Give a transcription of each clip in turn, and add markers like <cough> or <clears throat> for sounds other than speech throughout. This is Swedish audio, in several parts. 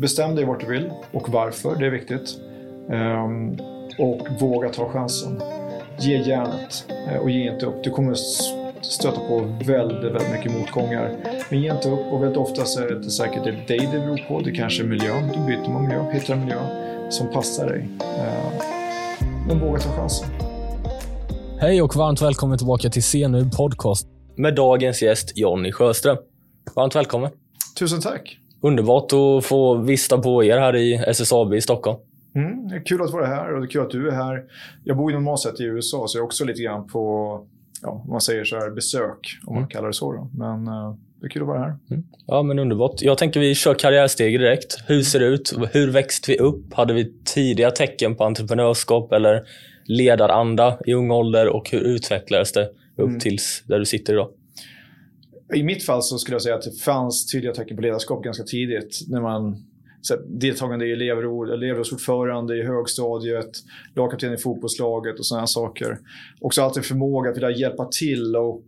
Bestäm dig vart du vill och varför, det är viktigt. Um, och våga ta chansen. Ge järnet eh, och ge inte upp. Du kommer stöta på väldigt, väldigt mycket motgångar. Men ge inte upp och väldigt ofta så är det inte säkert det är dig det beror på. Det kanske är miljön. Du byter man miljö, hittar en miljö som passar dig. Uh, men våga ta chansen. Hej och varmt välkommen tillbaka till CNU Podcast med dagens gäst Jonny Sjöström. Varmt välkommen. Tusen tack. Underbart att få vista på er här i SSAB i Stockholm. Mm, det är kul att vara här och det är kul att du är här. Jag bor ju normalt sett i USA så jag är också lite grann på, ja, man säger så här, besök, om man mm. kallar det så. Då. Men uh, det är kul att vara här. Mm. Ja, men underbart. Jag tänker vi kör karriärsteg direkt. Hur ser det ut? Hur växte vi upp? Hade vi tidiga tecken på entreprenörskap eller ledaranda i ung ålder och hur utvecklades det upp mm. tills där du sitter idag? I mitt fall så skulle jag säga att det fanns tydliga tecken på ledarskap ganska tidigt. När man så deltagande i elevrådsordförande i högstadiet, lagkapten i fotbollslaget och sådana saker. Också alltid förmåga att vilja hjälpa till och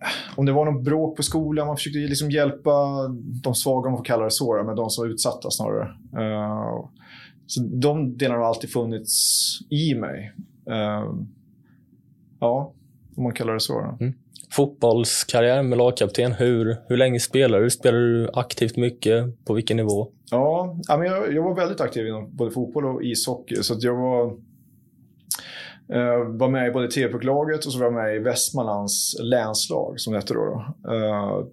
eh, om det var något bråk på skolan, man försökte liksom hjälpa de svaga, om man får kalla det så, men de som var utsatta snarare. Uh, så de delarna har alltid funnits i mig. Uh, ja, om man kallar det så. Mm fotbollskarriär med lagkapten. Hur, hur länge spelar du? Spelar du aktivt mycket? På vilken nivå? Ja, jag, jag var väldigt aktiv inom både fotboll och ishockey. Så jag var, eh, var med i både TV-pucklaget och så var jag med i Västmanlands länslag, som det hette då. då. Eh,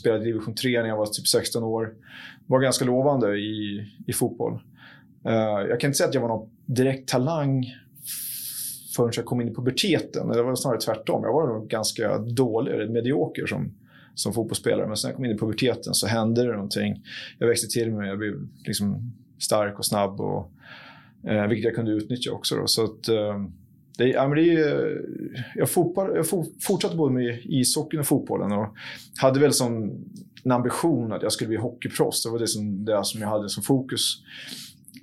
spelade i division 3 när jag var typ 16 år. Var ganska lovande i, i fotboll. Eh, jag kan inte säga att jag var någon direkt talang förrän jag kom in i puberteten. Det var snarare tvärtom. Jag var nog ganska dålig, medioker som, som fotbollsspelare. Men sen jag kom in i puberteten så hände det någonting. Jag växte till mig, jag blev liksom stark och snabb. Och, eh, vilket jag kunde utnyttja också. Då. Så att, eh, det, ja, men det, jag, fotboll, jag fortsatte både med ishockeyn och fotbollen och hade väl som en ambition att jag skulle bli hockeyproffs. Det var det som, det som jag hade som fokus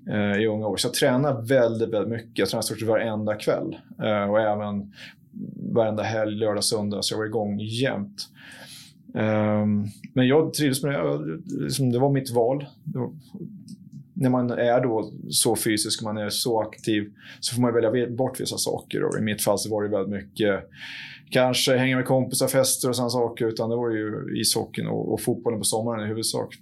eh, i unga år. Så jag tränar väldigt, väldigt mycket. Jag tränar stort sett varenda kväll. Eh, och även varenda helg, lördag, söndag. Så jag var igång jämt. Eh, men jag trivdes med det. Liksom, det var mitt val. Var, när man är då så fysisk, man är så aktiv, så får man välja bort vissa saker. Och I mitt fall så var det väldigt mycket kanske hänga med kompisar, fester och sådana saker. Utan det var ju ishockeyn och, och fotbollen på sommaren i huvudsak.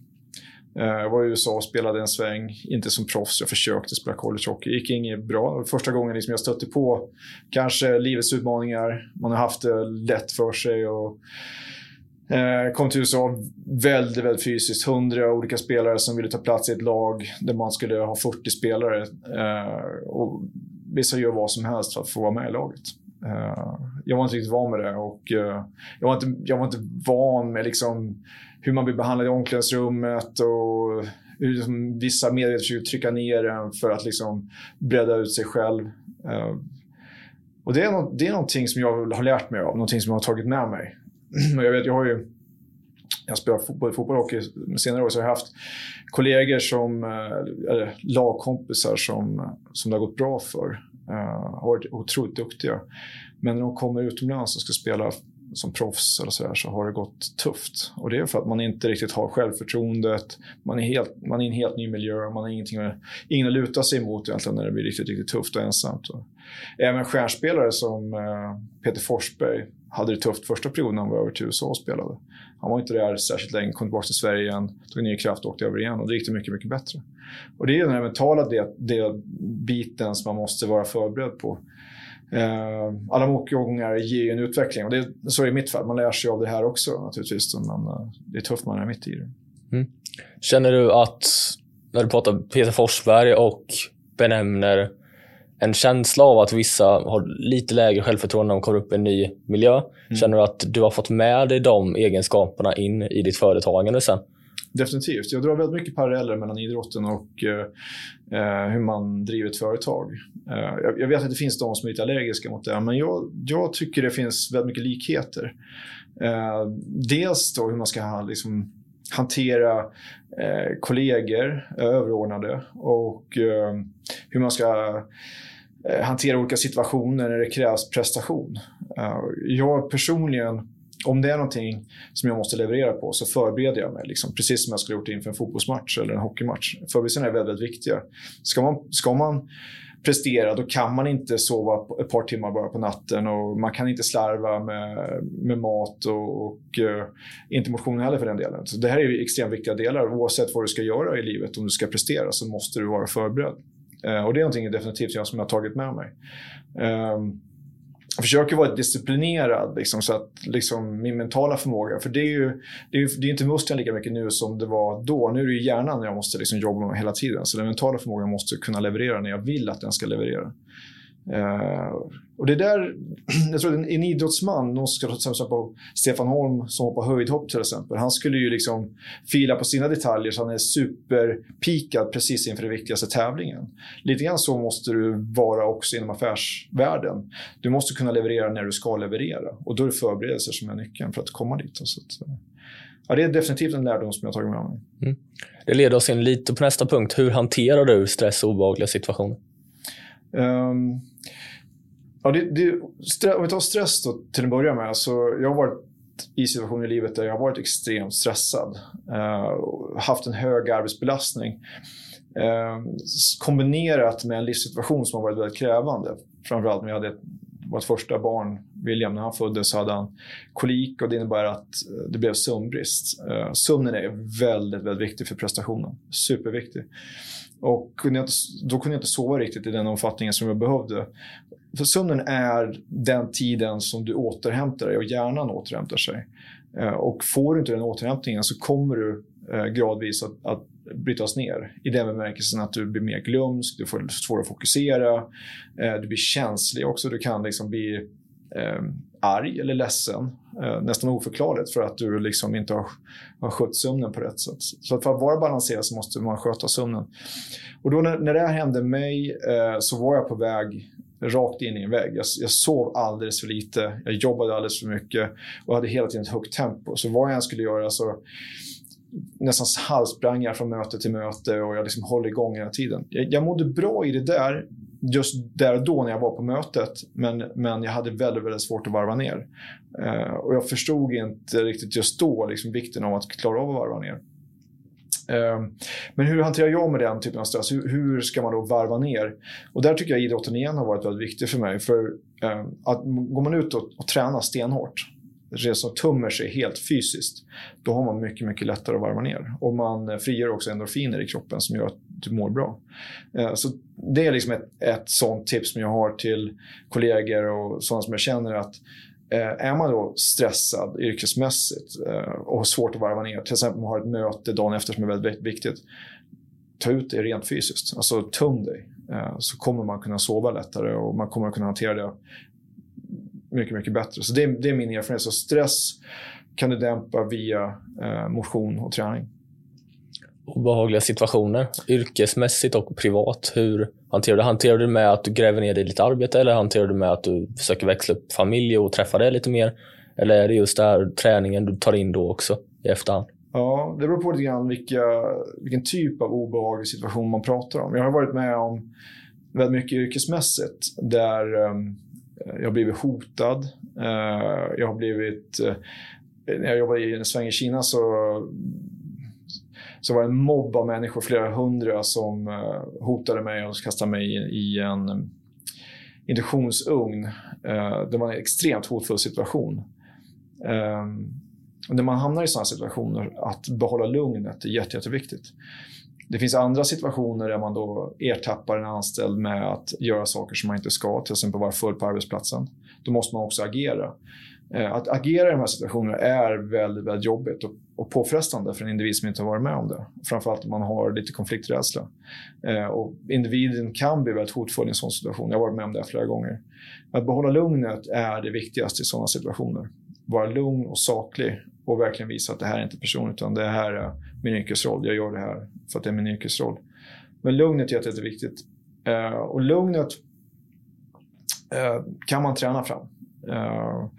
Eh, jag var i USA och spelade en sväng, inte som proffs. Jag försökte spela college hockey. Det gick inget bra. Första gången liksom jag stötte på kanske livets utmaningar. Man har haft det lätt för sig. Och, eh, kom till USA väldigt, väldigt fysiskt. Hundra olika spelare som ville ta plats i ett lag där man skulle ha 40 spelare. Eh, och vissa gör vad som helst för att få vara med i laget. Eh, jag var inte riktigt van med det och eh, jag, var inte, jag var inte van med liksom hur man blir behandlad i omklädningsrummet och hur liksom vissa medvetet försöker trycka ner en för att liksom bredda ut sig själv. Uh, och det är, no det är någonting som jag har lärt mig av, någonting som jag har tagit med mig. <clears throat> och jag vet, jag har ju jag spelar både fotboll och hockey senare år, så jag har haft kollegor som, eh, eller lagkompisar som, som det har gått bra för. Uh, har varit otroligt duktiga. Men när de kommer utomlands och ska spela som proffs eller så, där, så har det gått tufft. Och det är för att man inte riktigt har självförtroendet. Man är, helt, man är i en helt ny miljö. Man har ingenting, ingen att luta sig emot egentligen när det blir riktigt, riktigt tufft och ensamt. Och även stjärnspelare som eh, Peter Forsberg hade det tufft första perioden när han var över till USA och spelade. Han var inte där särskilt länge, kom tillbaka till Sverige igen, tog ny kraft och åkte över igen och det gick det mycket, mycket bättre. Och det är den här mentala del, del, biten som man måste vara förberedd på. Eh, alla motgångar ger ju en utveckling och det, så är det i mitt fall. Man lär sig av det här också naturligtvis, men uh, det är tufft man är mitt i det. Mm. Känner du att, när du pratar Peter Forsberg och benämner en känsla av att vissa har lite lägre självförtroende när de kommer upp i en ny miljö. Mm. Känner du att du har fått med dig de egenskaperna in i ditt företagande sen? Definitivt. Jag drar väldigt mycket paralleller mellan idrotten och eh, eh, hur man driver ett företag. Eh, jag, jag, vet att det finns de som är lite allergiska mot det, men jag, jag tycker det finns väldigt mycket likheter. Eh, dels då hur man ska liksom, hantera eh, kollegor, överordnade och eh, hur man ska eh, hantera olika situationer när det krävs prestation. Eh, jag personligen om det är någonting som jag måste leverera på så förbereder jag mig. Liksom, precis som jag skulle gjort inför en fotbollsmatch eller en hockeymatch. Förberedelserna är väldigt, väldigt viktiga. Ska man, ska man prestera, då kan man inte sova ett par timmar bara på natten och man kan inte slarva med, med mat och, och eh, uh, inte motion heller för den delen. Så det här är extremt viktiga delar. Oavsett vad du ska göra i livet, om du ska prestera, så måste du vara förberedd. Uh, och det är någonting definitivt som jag har tagit med mig. Um, jag försöker vara disciplinerad, liksom, så att liksom, min mentala förmåga, för det är ju det är, ju, det är inte musklerna lika mycket nu som det var då. Nu är det ju hjärnan jag måste liksom jobba med hela tiden, så den mentala förmågan måste kunna leverera när jag vill att den ska leverera. Uh, och det där, <clears throat> jag tror en, en idrottsman, någon ska till på Stefan Holm som hoppar höjdhopp till exempel. Han skulle ju liksom fila på sina detaljer så han är superpikad precis inför den viktigaste tävlingen. Lite grann så måste du vara också inom affärsvärlden. Du måste kunna leverera när du ska leverera och då är det förberedelser som är nyckeln för att komma dit. Så att, ja, det är definitivt en lärdom som jag tagit med mig. Mm. Det leder oss in lite på nästa punkt. Hur hanterar du stress och obehagliga situationer? Um, Ja, det, det, om vi tar stress då, till att börja med. Så jag har varit i situationer i livet där jag har varit extremt stressad. Uh, haft en hög arbetsbelastning. Uh, kombinerat med en livssituation som har varit väldigt krävande. Framförallt när jag hade vårt första barn, William, när han föddes så hade han kolik och det innebär att eh, det blev sömnbrist. Eh, sömnen är väldigt, väldigt viktig för prestationen. Superviktig. Och då kunde jag inte sova riktigt i den omfattningen som jag behövde. För sömnen är den tiden som du återhämtar dig och hjärnan återhämtar sig. Eh, och får du inte den återhämtningen så kommer du gradvis att, att brytas ner. I den bemärkelsen att du blir mer glömsk, du får svårare att fokusera, eh, du blir känslig också. Du kan liksom bli eh, arg eller ledsen, eh, nästan oförklarligt för att du liksom inte har, har skött sömnen på rätt sätt. Så att för att vara balanserad så måste man sköta sömnen. Och då när, när det här hände mig eh, så var jag på väg rakt in i en vägg. Jag, jag sov alldeles för lite, jag jobbade alldeles för mycket och hade hela tiden ett högt tempo. Så vad jag än skulle göra så nästan halsprang jag från möte till möte och jag liksom håller igång hela tiden. Jag, jag mådde bra i det där, just där och då när jag var på mötet, men, men jag hade väldigt, väldigt svårt att varva ner. Eh, och jag förstod inte riktigt just då liksom, vikten av att klara av att varva ner. Eh, men hur hanterar jag med den typen av stress? Hur, ska man då varva ner? Och där tycker jag idrotten igen har varit väldigt viktig för mig. För eh, att går man ut och, och tränar stenhårt, resor tummer sig helt fysiskt, då har man mycket, mycket lättare att varva ner. Och man eh, frigör också endorfiner i kroppen som gör att du mår bra. Eh, så det är liksom ett, ett sånt tips som jag har till kollegor och sådana som jag känner att eh, är man då stressad yrkesmässigt och har svårt att varva ner, till exempel om man har ett möte dagen efter som är väldigt viktigt, ta ut det rent fysiskt. Alltså tum dig. Så kommer man kunna sova lättare och man kommer kunna hantera det mycket, mycket bättre. Så det det är min erfarenhet. Så stress kan du dämpa via motion och träning obehagliga situationer, yrkesmässigt och privat? Hur hanterar du Hanterar du med att du gräver ner dig i ditt arbete eller hanterar du med att du försöker växla upp familj och träffa dig lite mer? Eller är det just den här träningen du tar in då också i efterhand? Ja, det beror på lite grann vilka, vilken typ av obehaglig situation man pratar om. Jag har varit med om väldigt mycket yrkesmässigt där um, Eh, jag har blivit hotad. Eh, jag har blivit... Eh, när jag jobbade i en sväng i Kina så så var det en mobb av människor, flera hundra, som hotade mig och kastade mig i, en induktionsugn. Det var en extremt hotfull situation. När man hamnar i sådana situationer, att behålla lugnet är jätte, jätteviktigt. Det finns andra situationer där man då ertappar en anställd med att göra saker som man inte ska, till exempel vara full på arbetsplatsen. Då måste man också agera. Eh, att agera i de här situationerna är väldigt, väldigt jobbigt och, påfrestande för en individ som inte har varit med om det. Framförallt om man har lite konflikträdsla. Eh, och individen kan bli väldigt hotfull i en sån situation. Jag har varit med om det flera gånger. Att behålla lugnet är det viktigaste i sådana situationer. Vara lugn och saklig och verkligen visa att det här är inte person utan det här är min yrkesroll. Jag gör det här för att det är min yrkesroll. Men lugnet är jätteviktigt. Eh, och lugnet eh, kan man träna fram. Eh,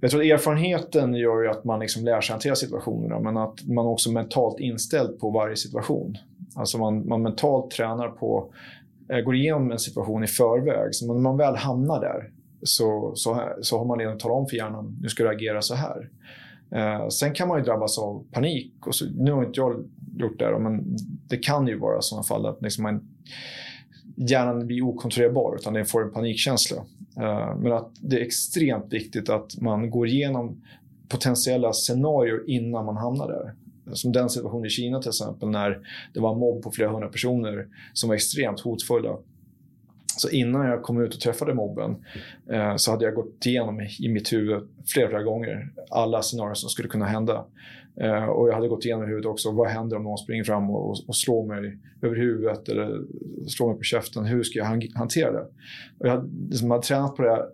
jag tror att erfarenheten gör ju att man liksom lär sig hantera situationerna men att man också är mentalt inställd på varje situation. Alltså man, man mentalt tränar på, eh, går igenom en situation i förväg. Så när man väl hamnar där så, så, så har man redan talat om för hjärnan, nu ska du agera så här. Eh, sen kan man ju drabbas av panik. Och så, nu har inte jag gjort det, men det kan ju vara sådana fall att liksom man, hjärnan blir okontrollerbar, utan den får en panikkänsla. Eh, men att det är extremt viktigt att man går igenom potentiella scenarier innan man hamnar där. Som den situationen i Kina till exempel, när det var en mobb på flera hundra personer som var extremt hotfulla. Så innan jag kom ut och träffade mobben eh, så hade jag gått igenom i mitt huvud flera, flera gånger alla scenarier som skulle kunna hända. Eh, och jag hade gått igenom i huvudet också, vad händer om någon springer fram och, och slår mig över huvudet eller slår mig på käften? Hur ska jag hantera det? Och jag hade, liksom, hade tränat på det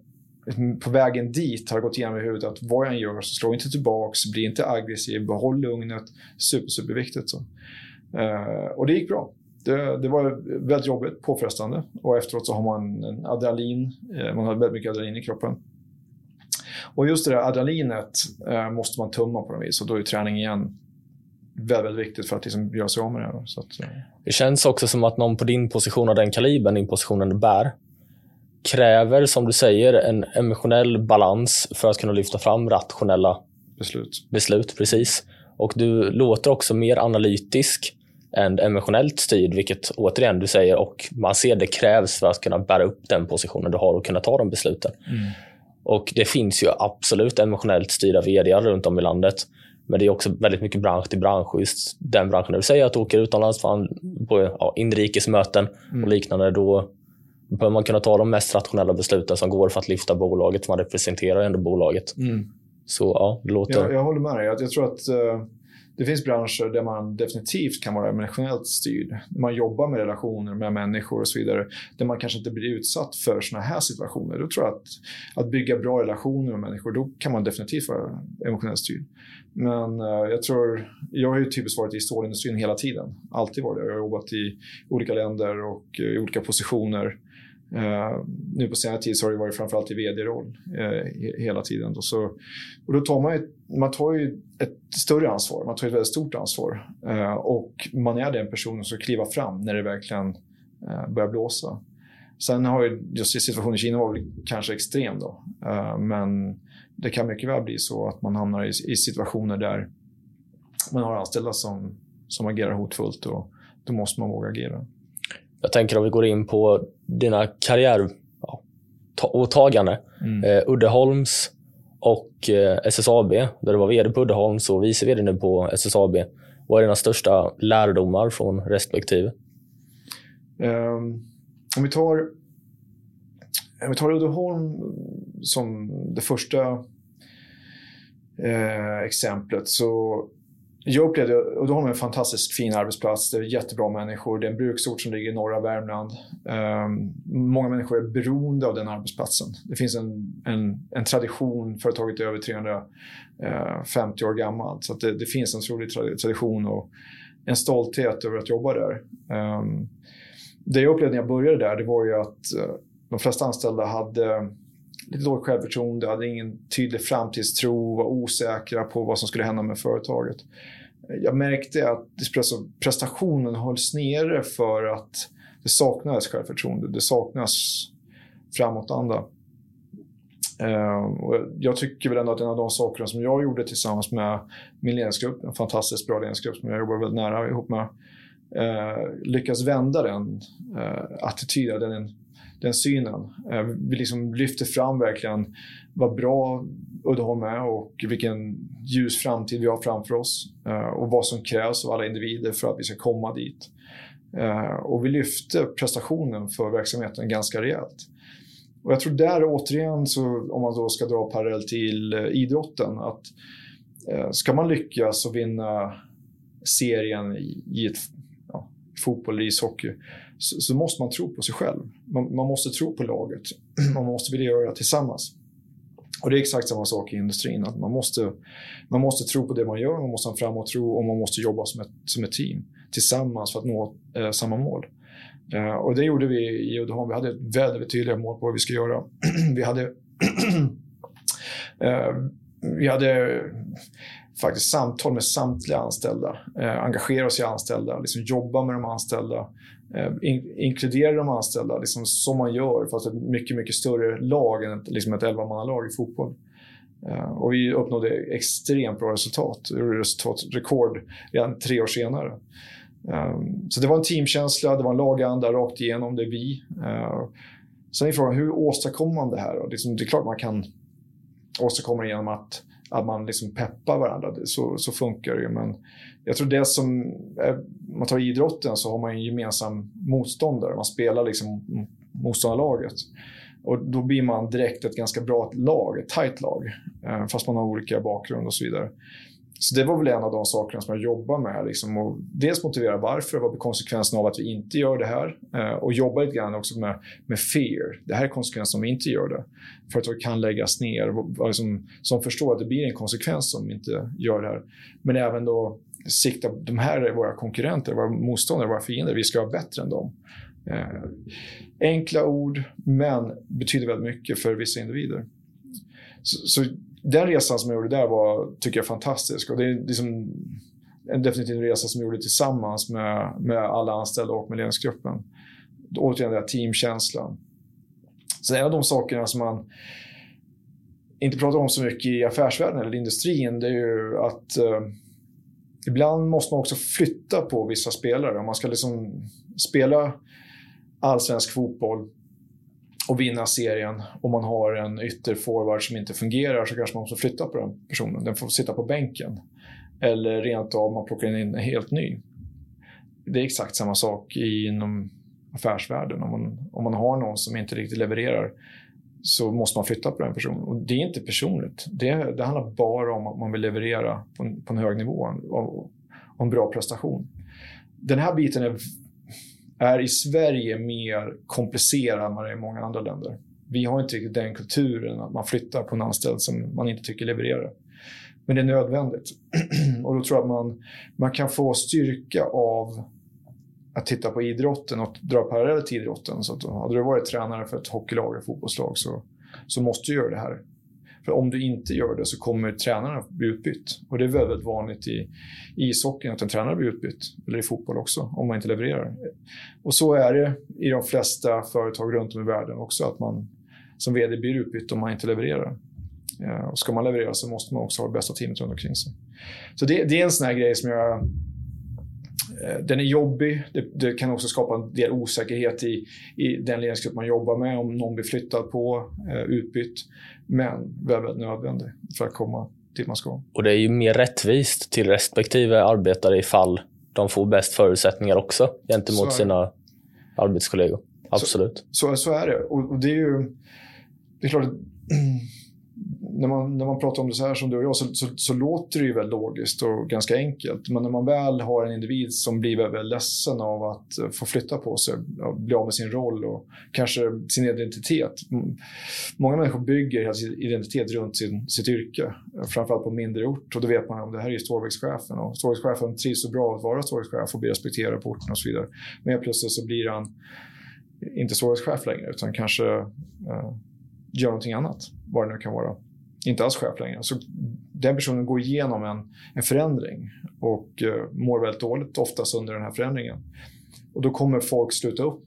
liksom, på vägen dit har jag gått igenom i huvudet att vad jag än gör så slå inte tillbaks, bli inte aggressiv, behåll lugnet. Super, superviktigt. Så. Uh, och det gick bra. Det, det, var väldigt jobbigt, påfrestande och efteråt så har man en adrenalin, uh, man har väldigt mycket adrenalin i kroppen. Och just det där adrenalinet uh, måste man tumma på något vis och då är träning igen väldigt, väldigt viktigt för att liksom göra sig av med det. Så att, det känns också som att någon på din position av den kalibern, din positionen du bär, kräver, som du säger, en emotionell balans för att kunna lyfta fram rationella beslut. beslut precis. Och du låter också mer analytisk än emotionellt styrd, vilket återigen du säger, och man ser det krävs för att kunna bära upp den positionen du har och kunna ta de besluten. Mm. Och det finns ju absolut emotionellt styrda vd runt om i landet. Men det är också väldigt mycket bransch till bransch. Just den branschen där du säger att du åker utomlands på ja, inrikesmöten mm. och liknande, då behöver man kunna ta de mest rationella besluten som går för att lyfta bolaget. Man representerar ändå bolaget. Mm. Så ja, det låter... Jag, jag håller med dig. Jag, jag tror att uh, det finns branscher där man definitivt kan vara emotionellt styrd. Man jobbar med relationer med människor och så vidare. Där man kanske inte blir utsatt för såna här situationer. Då tror jag att, att bygga bra relationer med människor, då kan man definitivt vara emotionellt styrd. Men uh, jag tror, jag har ju typiskt varit i stålindustrin hela tiden. Alltid varit det. Jag har jobbat i olika länder och uh, i olika positioner. Uh, nu på senare tid så har det varit framförallt i vd-roll uh, eh, hela tiden. Då. Så, och då tar man, ju, man tar ju ett större ansvar, man tar ett väldigt stort ansvar. Uh, och man är den personen som kliver fram när det verkligen börjar blåsa. Sen har ju just situationen i Kina var kanske extrem då. men det kan mycket väl bli så att man hamnar i, i situationer där man har anställda som, som agerar hotfullt och då måste man våga agera. Jag tänker om vi går in på dina karriäråtaganden. Mm. Eh, Uddeholms och eh, SSAB, där du var vd på Uddeholms och vice vd nu på SSAB. Vad är dina största lärdomar från respektive? Um, om vi tar, om vi tar Uddeholm som det första eh, exemplet så jag upplevde och då har en fantastiskt fin arbetsplats. Det är jättebra människor. Det är en bruksort som ligger i norra Värmland. Um, många människor är beroende av den arbetsplatsen. Det finns en, en, en tradition. Företaget är över 350 eh, år gammalt. Så det, det, finns en otrolig tradition och en stolthet över att jobba där. Um, det jag upplevde när jag började där det var ju att eh, de flesta anställda hade lågt självförtroende, hade ingen tydlig framtidstro, var osäkra på vad som skulle hända med företaget. Jag märkte att prestationen hölls nere för att det saknades självförtroende, det saknas framåtanda. Uh, jag tycker väl ändå att en av de sakerna som jag gjorde tillsammans med min ledningsgrupp, en fantastiskt bra ledningsgrupp som jag jobbar väldigt nära ihop med, uh, lyckas vända den uh, attityden, den den synen. Eh, vi liksom lyfter fram verkligen vad bra Uddeholm är och vilken ljus framtid vi har framför oss eh, och vad som krävs av alla individer för att vi ska komma dit. Eh, och vi lyfter prestationen för verksamheten ganska rejält. Och jag tror där återigen, så, om man då ska dra parallell till idrotten, att ska man lyckas och vinna serien i ett ja, fotboll eller ishockey så, så, måste man tro på sig själv. Man, man, måste tro på laget. <clears throat> Man måste vilja göra det tillsammans. Och det är exakt samma sak i industrin. Att man, måste, man måste tro på det man gör, man måste ha en framåtro och man måste jobba som ett, som ett team tillsammans för att nå eh, samma mål. Eh, och det gjorde vi i Uddeholm. Vi hade väldigt tydliga mål på vad vi skulle göra. <clears throat> vi hade, <clears throat> eh, vi hade faktiskt samtal med samtliga anställda, eh, engagera oss i anställda, liksom jobba med de anställda, eh, in, inkludera de anställda liksom som man gör fast ett mycket, mycket större lag än ett, liksom ett 11-mannalag i fotboll. Eh, och vi uppnådde extremt bra resultat, resultat rekord redan tre år senare. Eh, så det var en teamkänsla, det var en laganda rakt igenom, det är vi. Eh, sen är frågan, hur åstadkommer man det här? Liksom, det är klart man kan åstadkomma det genom att att man liksom peppar varandra. Så, så funkar det ju. Men jag tror det som, är, man tar idrotten så har man en gemensam motståndare. Man spelar liksom motståndarlaget. Och då blir man direkt ett ganska bra lag, ett tajt lag. Eh, fast man har olika bakgrund och så vidare. Så det var väl en av de sakerna som jag jobbar med. Liksom, och dels motivera varför, vad blir konsekvenserna av att vi inte gör det här? Eh, och jobba lite grann också med, med fear. Det här är konsekvensen om vi inte gör det. Företag kan läggas ner. Liksom, som förstår att det blir en konsekvens om vi inte gör det här. Men även då sikta, de här är våra konkurrenter, våra motståndare, våra fiender. Vi ska vara bättre än dem. Eh, enkla ord, men betyder väldigt mycket för vissa individer. Så, så den resan som jag gjorde där var, tycker jag, fantastisk. Och det är liksom en definitiv resa som jag gjorde tillsammans med, med alla anställda och med ledningsgruppen. Återigen den här teamkänslan. Sen en av de sakerna som man inte pratar om så mycket i affärsvärlden eller industrin, det är ju att eh, ibland måste man också flytta på vissa spelare. Om man ska liksom spela allsvensk fotboll och vinna serien om man har en ytterforward som inte fungerar så kanske man måste flytta på den personen. Den får sitta på bänken. Eller rent av man plockar in en helt ny. Det är exakt samma sak inom affärsvärlden. Om man, om man har någon som inte riktigt levererar så måste man flytta på den personen. Och det är inte personligt. Det, det handlar bara om att man vill leverera på en, på en hög nivå och, och en bra prestation. Den här biten är är i Sverige mer komplicerad än vad det är i många andra länder. Vi har inte riktigt den kulturen att man flyttar på en anställd som man inte tycker levererar. Men det är nödvändigt. <clears throat> och då tror jag att man, man kan få styrka av att titta på idrotten och dra paralleller till idrotten. Så att, hade du varit tränare för ett hockeylag eller fotbollslag så, så måste du göra det här. För om du inte gör det så kommer tränaren att bli utbytt. Och det är väldigt vanligt i, ishockeyn att en tränare blir utbytt. Eller i fotboll också, om man inte levererar. Och så är det i de flesta företag runt om i världen också, att man som VD blir utbytt om man inte levererar. Eh, och ska man leverera så måste man också ha det bästa teamet runt omkring sig. Så det, det är en sån här grej som jag den är jobbig. Det, det, kan också skapa en del osäkerhet i, i den ledningsgrupp man jobbar med om någon blir flyttad på, eh, utbytt. Men väldigt nödvändig för att komma dit man ska. Och det är ju mer rättvist till respektive arbetare ifall de får bäst förutsättningar också gentemot sina arbetskollegor. Absolut. Så, så, så, är det. Och, och det är ju... Det är klart <clears throat> när man, när man pratar om det så här som du och jag så, så, så, låter det ju väldigt logiskt och ganska enkelt. Men när man väl har en individ som blir väldigt, ledsen av att eh, få flytta på sig, bli av med sin roll och kanske sin identitet. Många människor bygger hela sin identitet runt sin, sitt yrke, eh, framförallt på mindre ort. Och då vet man att det här är Stålverkschefen och Stålverkschefen trivs så bra att vara Stålverkschef och bli respekterad på orten och så vidare. Men plötsligt så blir han inte Stålverkschef längre utan kanske eh, gör någonting annat, vad det nu kan vara inte alls chef längre. Så den personen går igenom en, en förändring och eh, mår väldigt dåligt oftast under den här förändringen. Och då kommer folk sluta upp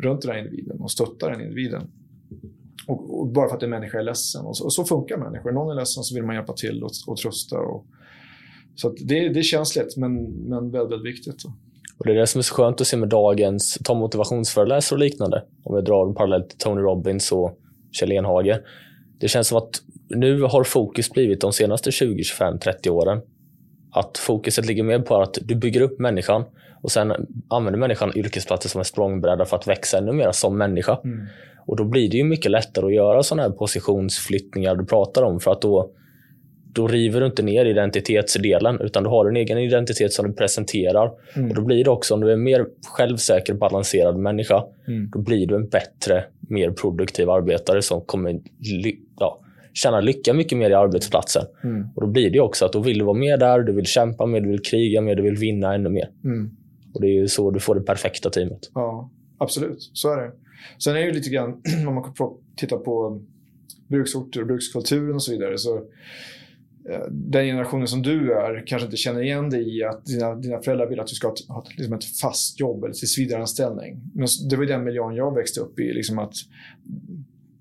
runt den här individen och stötta den individen. Och, och bara för att en människa är ledsen. Och så, och så, funkar människor. Någon är ledsen så vill man hjälpa till och, och trösta. Och, så det, det är känsligt, men, men väldigt, väldigt viktigt. Och Det är det som är så skönt att se med dagens ta motivationsföreläsare och liknande. Om vi drar en parallell till Tony Robbins och Kjell Enhage. Det känns som att nu har fokus blivit de senaste 20, 25, 30 åren att fokuset ligger mer på att du bygger upp människan och sen använder människan yrkesplatser som en språngbräda för att växa ännu mer som människa. Mm. Och då blir det ju mycket lättare att göra sådana här positionsflyttningar du pratar om för att då, då river du inte ner identitetsdelen utan du har en egen identitet som du presenterar. Mm. Och Då blir det också, om du är en mer självsäker, balanserad människa, mm. då blir du en bättre, mer produktiv arbetare som kommer ja, känna lycka mycket mer i arbetsplatsen. Mm. Och Då blir det också att då vill du vara med där, du vill kämpa mer, du vill kriga mer, du vill vinna ännu mer. Mm. Och Det är ju så du får det perfekta teamet. Ja, absolut. Så är det. Sen är det lite grann, <clears throat> om man tittar på bruksorter och brukskulturen och så vidare. Så eh, den generationen som du är kanske inte känner igen dig i att dina, dina föräldrar vill att du ska ha ett, ha liksom ett fast jobb eller tillsvidareanställning. Men det var den miljön jag växte upp i. Liksom att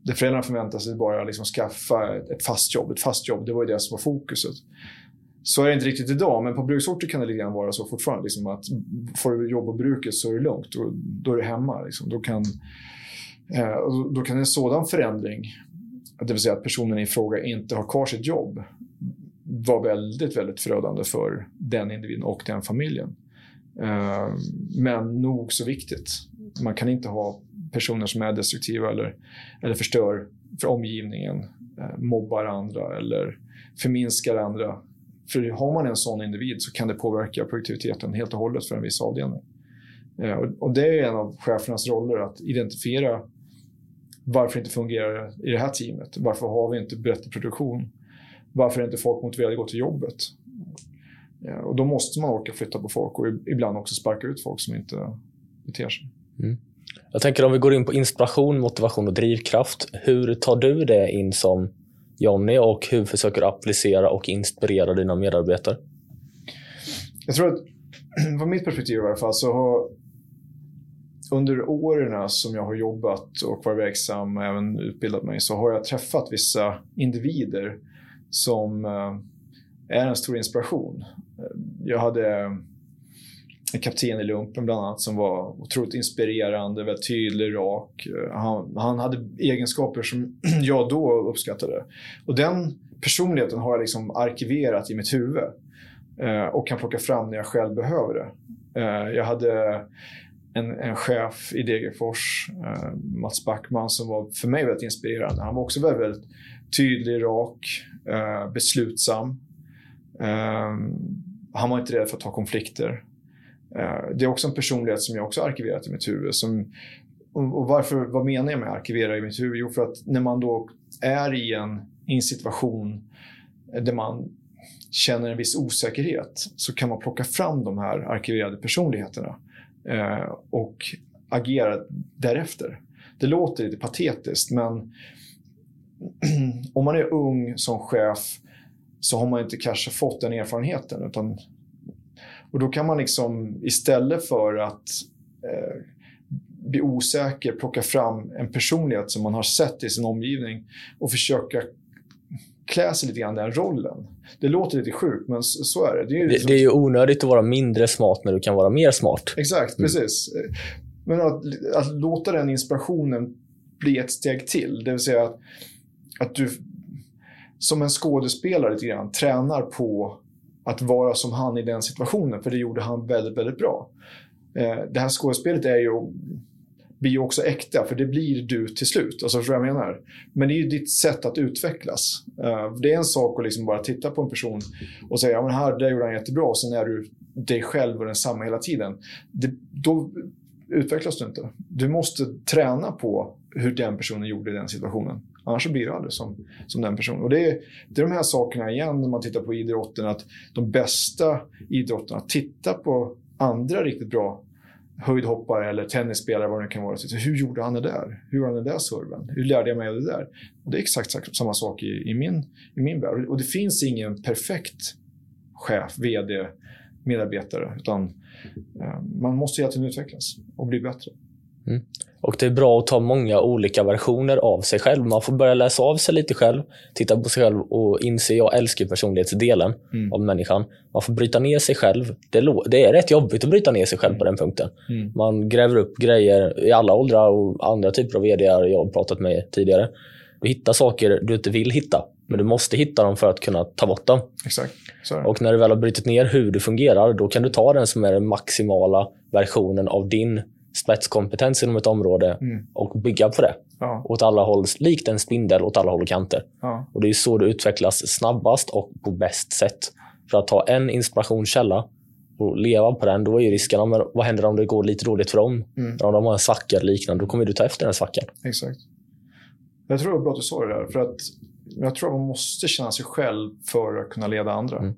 det föräldrarna förväntade sig bara liksom skaffa ett fast jobb. Ett fast jobb, det var ju det som var fokuset. Så är det inte riktigt idag, men på bruksorter kan det lite grann vara så fortfarande. Liksom att får du jobb på bruket så är det lugnt. Då, då är du hemma. Liksom. Då, kan, eh, då kan en sådan förändring, det vill säga att personen i fråga inte har kvar sitt jobb, vara väldigt, väldigt förödande för den individen och den familjen. Eh, men nog så viktigt. Man kan inte ha personer som är destruktiva eller, eller förstör för omgivningen, eh, mobbar andra eller förminskar andra för har man en sån individ så kan det påverka produktiviteten helt och hållet för en viss avdelning. Eh, och det är en av chefernas roller att identifiera varför det inte fungerar i det här teamet. Varför har vi inte bättre produktion? Varför är inte folk motiverade att gå till jobbet? Eh, och då måste man orka flytta på folk och ibland också sparka ut folk som inte beter sig. Mm. Jag tänker om vi går in på inspiration, motivation och drivkraft. Hur tar du det in som Jonny och hur försöker du applicera och inspirera dina medarbetare? Jag tror att <clears throat> från mitt perspektiv i alla fall så har under åren som jag har jobbat och varit verksam och även utbildat mig så har jag träffat vissa individer som eh, är en stor inspiration. Jag hade kapten i lumpen bland annat som var otroligt inspirerande, väldigt tydlig, rak. Eh, han, han hade egenskaper som <clears throat> jag då uppskattade. Och den personligheten har jag liksom arkiverat i mitt huvud eh, och kan plocka fram när jag själv behöver det. Eh, jag hade en, en chef i Degerfors, eh, Mats Backman, som var för mig väldigt inspirerande. Han var också väldigt, väldigt tydlig, rak, eh, beslutsam. Eh, han var inte rädd för att ta konflikter. Eh, det är också en personlighet som jag också arkiverat i mitt huvud. Som, och varför, vad menar jag med arkivera i mitt huvud? Jo, för att när man då är i en, i en situation där man känner en viss osäkerhet så kan man plocka fram de här arkiverade personligheterna eh, och agera därefter. Det låter lite patetiskt men <clears throat> om man är ung som chef så har man inte kanske fått den erfarenheten utan och då kan man liksom istället för att eh, bli osäker plocka fram en personlighet som man har sett i sin omgivning och försöka klä sig lite grann den rollen. Det låter lite sjukt, men så är det. Det är, liksom... det, det är ju onödigt att vara mindre smart när du kan vara mer smart. Exakt, mm. precis. Men att, att, låta den inspirationen bli ett steg till, det vill säga att, att du som en skådespelare lite grann tränar på att vara som han i den situationen, för det gjorde han väldigt, väldigt bra. Eh, det här skådespelet är ju, blir ju också äkta, för det blir du till slut. Alltså, förstår du vad jag menar? Men det är ju ditt sätt att utvecklas. Eh, det är en sak att liksom bara titta på en person och säga, ja men här, det gjorde han jättebra, och sen är du dig själv och densamma hela tiden. Det, då utvecklas du inte. Du måste träna på hur den personen gjorde i den situationen. Annars blir du aldrig som, som den personen. Och det är, det är de här sakerna igen när man tittar på idrotten, att de bästa idrottarna tittar på andra riktigt bra höjdhoppare eller tennisspelare, vad det kan vara. Så hur gjorde han det där? Hur gjorde han den där serven? Hur lärde jag mig av det där? Och det är exakt samma sak i, i, min, i min värld. Och det finns ingen perfekt chef, vd, medarbetare, utan eh, man måste hela tiden utvecklas och bli bättre. Mm. Och Det är bra att ta många olika versioner av sig själv. Man får börja läsa av sig lite själv, titta på sig själv och inse jag älskar personlighetsdelen mm. av människan. Man får bryta ner sig själv. Det, det, är rätt jobbigt att bryta ner sig själv på den punkten. Mm. Man gräver upp grejer i alla åldrar och andra typer av vd jag har pratat med tidigare. Du hittar saker du inte vill hitta, men du måste hitta dem för att kunna ta bort dem. Exakt. Och när du väl har brutit ner hur du fungerar, då kan du ta den som är den maximala versionen av din spetskompetens inom ett område mm. och bygga på det. Ja. Åt alla håll, likt en spindel åt alla håll och kanter. Ja. Och Det är så du utvecklas snabbast och på bäst sätt. För att ta en inspirationskälla och leva på den, då är risken, men vad händer om det går lite dåligt för dem? Mm. Om de har en svacka eller liknande, då kommer du ta efter den svackan. Exakt. Jag tror det var bra att du sa det där. För att jag tror att man måste känna sig själv för att kunna leda andra. Mm.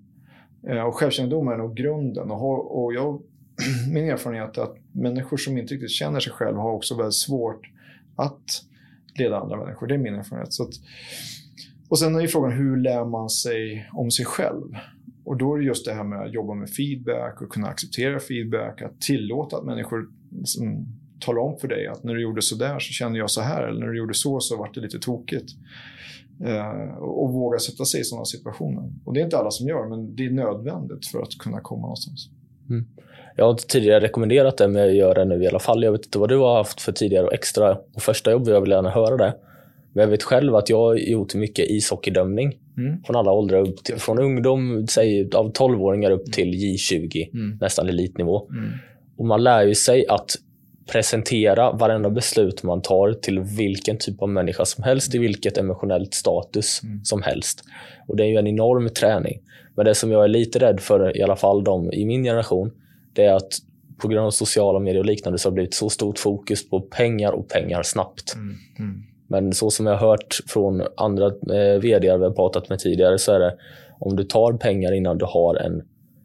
Eh, och självkännedom är nog grunden. Och, och jag <clears throat> min erfarenhet är att människor som inte riktigt känner sig själva har också väldigt svårt att leda andra människor. Det är min erfarenhet. Så att, Och sen är frågan hur lär man sig om sig själv? Och då är det just det här med att jobba med feedback och kunna acceptera feedback, att tillåta att människor liksom, talar om för dig att när du gjorde så där så kände jag så här, eller när du gjorde så så vart det lite tokigt. Eh, och våga sätta sig i sådana situationer. Och det är inte alla som gör, men det är nödvändigt för att kunna komma någonstans. Mm. Jag har tidigare rekommenderat det, men jag gör det nu i alla fall. Jag vet inte vad du har haft för tidigare och extra och första jobb. Jag vill gärna höra det. Men jag vet själv att jag har gjort mycket ishockeydömning mm. från alla åldrar. Upp till, från ungdom, säg av 12-åringar upp till J20, mm. nästan elitnivå. Mm. Och man lär ju sig att presentera varenda beslut man tar till vilken typ av människa som helst i vilket emotionellt status mm. som helst. Och Det är ju en enorm träning. Men det som jag är lite rädd för, i alla fall de i min generation, det är att på grund av sociala medier och liknande så har det blivit så stort fokus på pengar och pengar snabbt. Mm. Mm. Men så som jag har hört från andra eh, vd vi har pratat med tidigare så är det om du tar pengar innan du har en,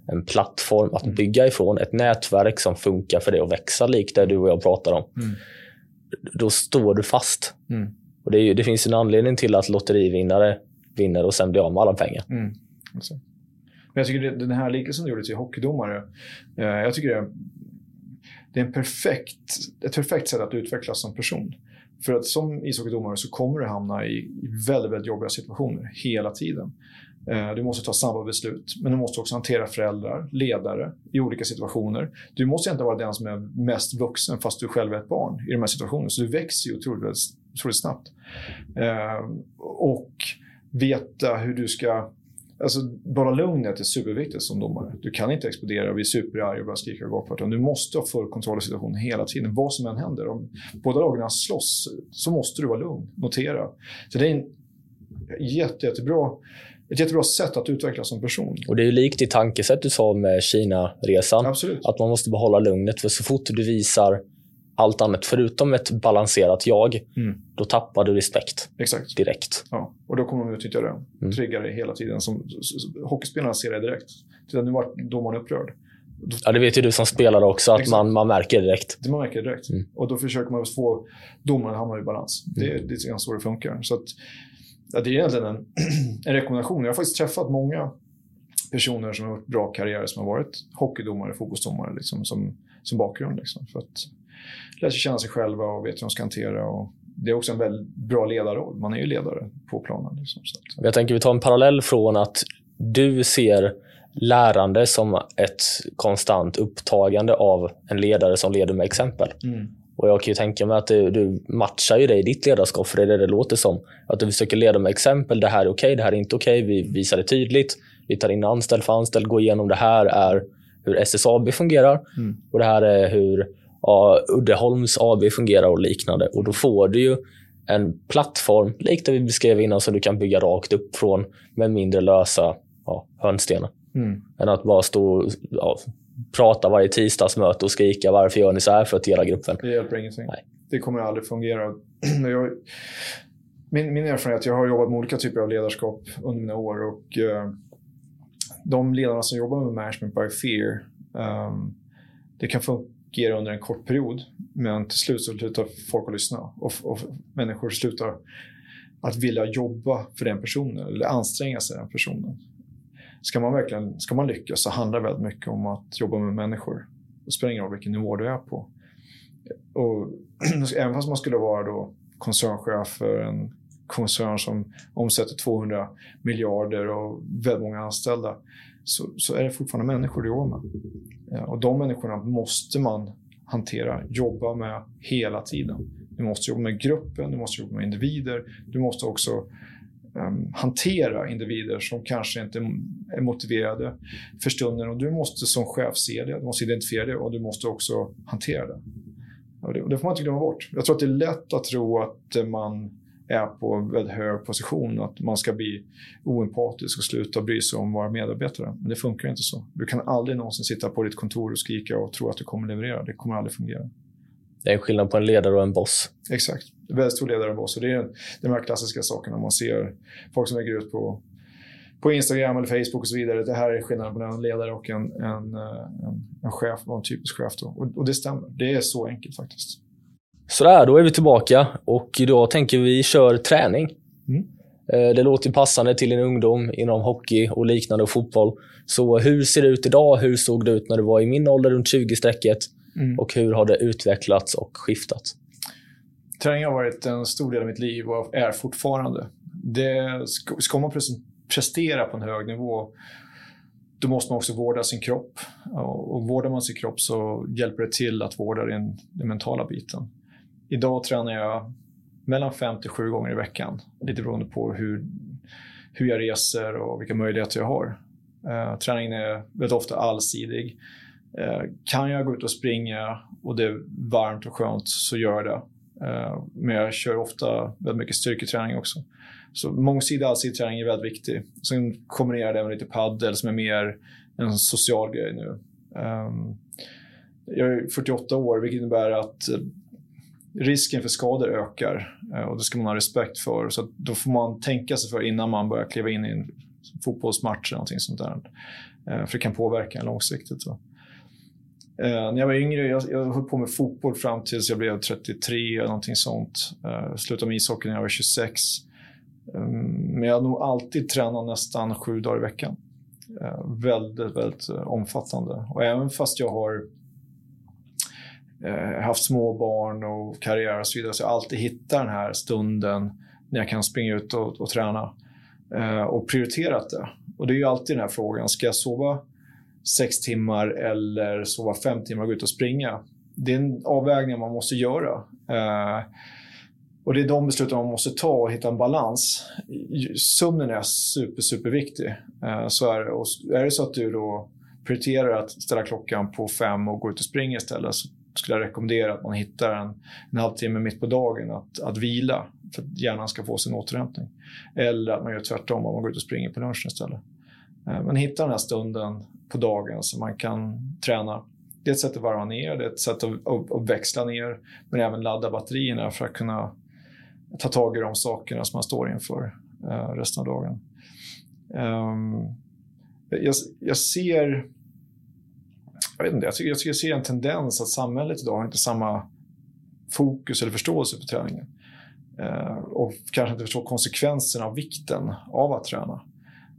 en plattform att mm. bygga ifrån, ett nätverk som funkar för dig att växa likt det du och jag pratar om. Mm. Då står du fast. Mm. Och det, är, det, finns en anledning till att lotterivinnare vinner och sen blir av med alla pengar. Men jag tycker den här liknelsen du gjorde till hockeydomare, eh, jag tycker det är, det är en perfekt, ett perfekt sätt att utvecklas som person. För att som ishockeydomare så kommer du hamna i väldigt, väldigt jobbiga situationer hela tiden. Eh, du måste ta snabba beslut, men du måste också hantera föräldrar, ledare i olika situationer. Du måste inte vara den som är mest vuxen fast du själv är ett barn i de här situationerna. Så du växer ju otroligt, otroligt snabbt. Eh, och veta hur du ska Alltså, bara lugnet är superviktigt som domare. Du kan inte explodera och bli superarg och börja skrika och gapa. Du måste ha full kontroll i situationen hela tiden, vad som än händer. Om båda lagen slåss så måste du vara lugn. Notera. Så det är en jätte, jättebra ett jättebra sätt att utvecklas som person. Och Det är ju likt i tankesätt du sa med Kina-resan. Absolut. Att man måste behålla lugnet. För så fort du visar allt annat förutom ett balanserat jag, mm. då tappar du respekt Exakt. direkt. Ja, och då kommer de utnyttja det. Mm. Trigga dig hela tiden. Som, hockeyspelarna ser det direkt. Titta, nu var domaren upprörd. Ja, det vet ju du som spelare också, att man, man märker direkt. Det man märker direkt. Mm. Och då försöker man få domaren att hamna i balans. Det, det är ganska så det funkar. Så att, ja, det är egentligen en, <clears throat> en rekommendation. Jag har faktiskt träffat många personer som har gjort bra karriärer som har varit hockeydomare, fotbollsdomare liksom, som, som bakgrund. Liksom, för att lära sig känna sig själva och vet hur de ska hantera. Och det är också en väldigt bra ledarroll. Man är ju ledare på planen. Liksom, så. Jag tänker vi tar en parallell från att du ser lärande som ett konstant upptagande av en ledare som leder med exempel. Mm. Och Jag kan ju tänka mig att du, du matchar ju det i ditt ledarskap, för det är det det låter som. Att du försöker leda med exempel. Det här är okej, okay, det här är inte okej. Okay. Vi visar det tydligt. Vi tar in anställd för anställd, går igenom det här är hur SSAB fungerar mm. och det här är hur Uddeholms AB fungerar och liknande. Och Då får du ju en plattform, likt det vi beskrev innan, som du kan bygga rakt upp från med mindre lösa ja, hörnstenar. Mm. Än att bara stå ja, prata varje tisdagsmöte och skrika varför gör ni så här för att hela gruppen. Det hjälper ingenting. Nej. Det kommer aldrig fungera. <clears throat> Jag, min, min erfarenhet, jag har jobbat med olika typer av ledarskap under mina år och uh, de ledarna som jobbar med management by fear, um, det kan fungera under en kort period, men till slut så slutar folk att lyssna och, och människor slutar att vilja jobba för den personen eller anstränga sig för den personen ska man verkligen ska man lyckas så handlar det väldigt mycket om att jobba med människor. Det spelar ingen roll vilken nivå du är på. Och, <clears throat> även fast man skulle vara då koncernchef för en koncern som omsätter 200 miljarder och väldigt många anställda så, så är det fortfarande människor du jobbar med. Ja, och de människorna måste man hantera, jobba med hela tiden. Du måste jobba med gruppen, du måste jobba med individer, du måste också um, hantera individer som kanske inte är motiverade för stunden. Och du måste som chef se det, du måste identifiera det och du måste också hantera det. Och det, och det får man inte glömma bort. Jag tror att det är lätt att tro att eh, man är på väldigt hög position, att man ska bli oempatisk och sluta bry sig om våra medarbetare. Men det funkar inte så. Du kan aldrig någonsin sitta på ditt kontor och skrika och tro att du kommer leverera. Det kommer aldrig fungera. Det är skillnad på en ledare och en boss. Exakt. En väldigt stor ledare och boss. Och det är de här klassiska sakerna man ser folk som lägger ut på, på Instagram eller Facebook och så vidare. Det här är skillnaden på en ledare och en, en, en, en chef, en typisk chef. Och, och det stämmer. Det är så enkelt faktiskt. Sådär, då är vi tillbaka och idag tänker vi kör träning. Mm. Eh, det låter passande till en ungdom inom hockey och liknande och fotboll. Så hur ser det ut idag? Hur såg det ut när du var i min ålder, runt 20-strecket? Mm. Och hur har det utvecklats och skiftat? Träning har varit en stor del av mitt liv och är fortfarande. Det, ska man prestera på en hög nivå, då måste man också vårda sin kropp. Och vårdar man sin kropp så hjälper det till att vårda den, den mentala biten. Idag tränar jag mellan fem till sju gånger i veckan. Lite beroende på hur, hur jag reser och vilka möjligheter jag har. Uh, träningen är väldigt ofta allsidig. Uh, kan jag gå ut och springa och det är varmt och skönt så gör jag det. Uh, men jag kör ofta väldigt mycket styrketräning också. Så mångsidig allsidig träning är väldigt viktig. Sen kombinerar det med lite paddel som är mer en social grej nu. Um, jag är 48 år vilket innebär att risken för skador ökar eh, och det ska man ha respekt för. Så då får man tänka sig för innan man börjar kliva in i en fotbollsmatch eller någonting sånt där. Eh, för det kan påverka en långsiktigt. Så. Eh, när jag var yngre, jag, jag höll på med fotboll fram tills jag blev 33 eller någonting sånt. Slutade med ishockey när jag var 26. Men jag har nog alltid tränat nästan sju dagar i veckan. Väldigt, väldigt omfattande. Och även fast jag har Eh, haft små barn och karriär och så vidare. Så jag alltid hittat den här stunden när jag kan springa ut och, och träna. Eh, och prioriterat det. Och det är ju alltid den här frågan, ska jag sova sex timmar eller sova fem timmar och gå ut och springa? Det är en avvägning man måste göra. Eh, och det är de besluten man måste ta och hitta en balans. Sömnen är super, superviktig. Eh, så är det. Och är det så att du då prioriterar att ställa klockan på fem och gå ut och springa istället så skulle jag rekommendera att man hittar en, en halvtimme mitt på dagen att, att vila för att hjärnan ska få sin återhämtning. Eller att man gör tvärtom, om man går ut och springer på lunchen istället. Eh, men hitta den här stunden på dagen så man kan träna. Det är ett sätt att varva ner, det är ett sätt att, att, att växla ner, men även ladda batterierna för att kunna ta tag i de sakerna som man står inför eh, resten av dagen. Ehm, jag, jag ser jag vet inte, jag tycker, jag tycker jag ser en tendens att samhället idag har inte samma fokus eller förståelse för träningen. Eh, och kanske inte förstår konsekvenserna av vikten av att träna.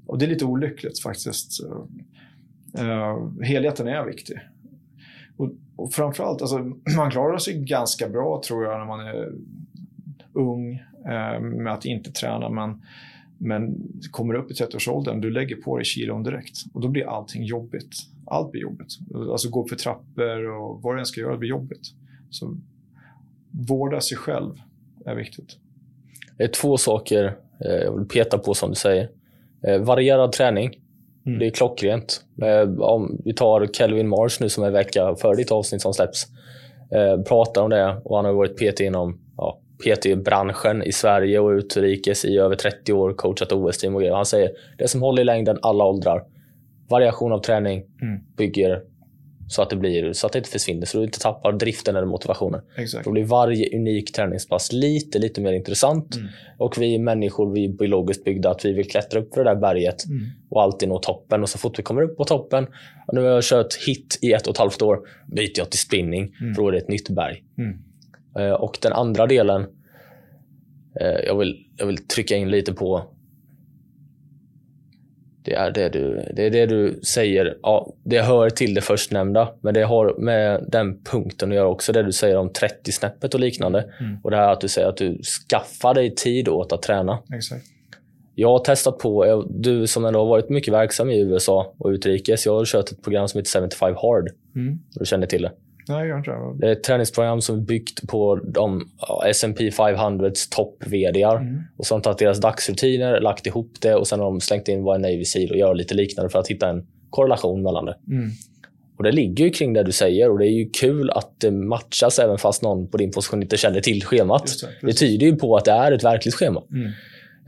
Och det är lite olyckligt faktiskt. Eh, helheten är viktig. Och, och framförallt, alltså, <clears throat> man klarar sig ganska bra tror jag när man är ung eh, med att inte träna. Men, men kommer upp i 30-årsåldern, du lägger på dig kilon direkt och då blir allting jobbigt allt blir jobbigt. Alltså gå för trappor och vad du än ska göra blir jobbigt. Så vårda sig själv är viktigt. Det är två saker eh, jag vill peta på som du säger. Eh, varierad träning. Mm. Det är klockrent. Eh, om vi tar Kelvin Mars nu som är vecka före ditt avsnitt som släpps. Pratar om det och han har varit PT inom ja, PT-branschen i Sverige och utrikes i över 30 år, coachat OS-team och grejer. Han säger det som håller i längden alla åldrar variation av träning mm. bygger så att det blir så att det inte försvinner, så du inte tappar driften eller motivationen. Exakt. Då blir varje unik träningspass lite, lite mer intressant. Mm. Och vi människor, vi är biologiskt byggda att vi vill klättra upp för det där berget mm. och alltid nå toppen. Och så fort vi kommer upp på toppen, och nu har jag kört hit i ett och ett halvt år, byter jag till spinning, mm. för då är det ett nytt berg. Mm. Eh, och den andra delen, eh, jag, vill, jag vill trycka in lite på det är det du, det är det du säger. Ja, det hör till det förstnämnda, men det har med den punkten att göra också. Det du säger om 30-snäppet och liknande. Mm. Och det här att du säger att du skaffar dig tid åt att träna. Exakt. Jag har testat på, du som ändå har varit mycket verksam i USA och utrikes. Jag har kört ett program som heter 75 Hard. Mm. Du känner till det? Nej, jag inte det. Är ett träningsprogram som är byggt på de S&P 500s topp-VDar. Mm. Och så har de tagit deras dagsrutiner, lagt ihop det och sen har de slängt in vad en Navy Seal och gör lite liknande för att hitta en korrelation mellan det. Mm. Och Det ligger ju kring det du säger och det är ju kul att det matchas även fast någon på din position inte känner till schemat. Just det, det tyder ju på att det är ett verkligt schema. Mm.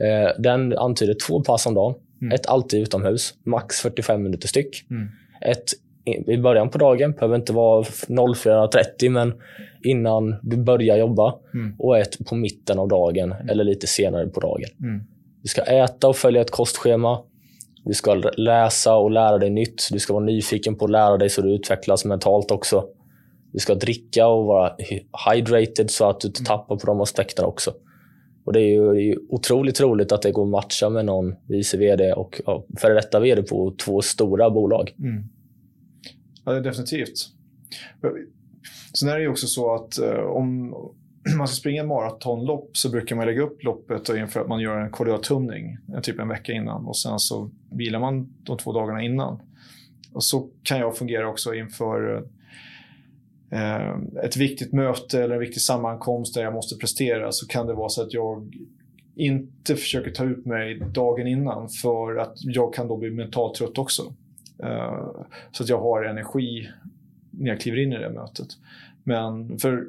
Eh, den antyder två pass om dagen. Mm. Ett alltid utomhus, max 45 minuter styck. Mm. Ett i början på dagen. Behöver inte vara 04.30 men innan du börjar jobba. Mm. Och ett på mitten av dagen mm. eller lite senare på dagen. Mm. Du ska äta och följa ett kostschema. Du ska läsa och lära dig nytt. Du ska vara nyfiken på att lära dig så du utvecklas mentalt också. Du ska dricka och vara hydrated så att du inte mm. tappar på de aspekterna också. Och det är ju, det är ju otroligt roligt att det går att matcha med någon vice VD och ja, före detta VD på två stora bolag. Mm. Ja, det är definitivt. Sen är det ju också så att eh, om <clears throat> man ska springa maratonlopp så brukar man lägga upp loppet inför att man gör en korridortumning, typ en vecka innan. Och sen så vilar man de två dagarna innan. Och så kan jag fungera också inför eh, ett viktigt möte eller en viktig sammankomst där jag måste prestera så kan det vara så att jag inte försöker ta ut mig dagen innan för att jag kan då bli mentalt trött också. Eh, så att jag har energi när jag kliver in i det mötet. Men för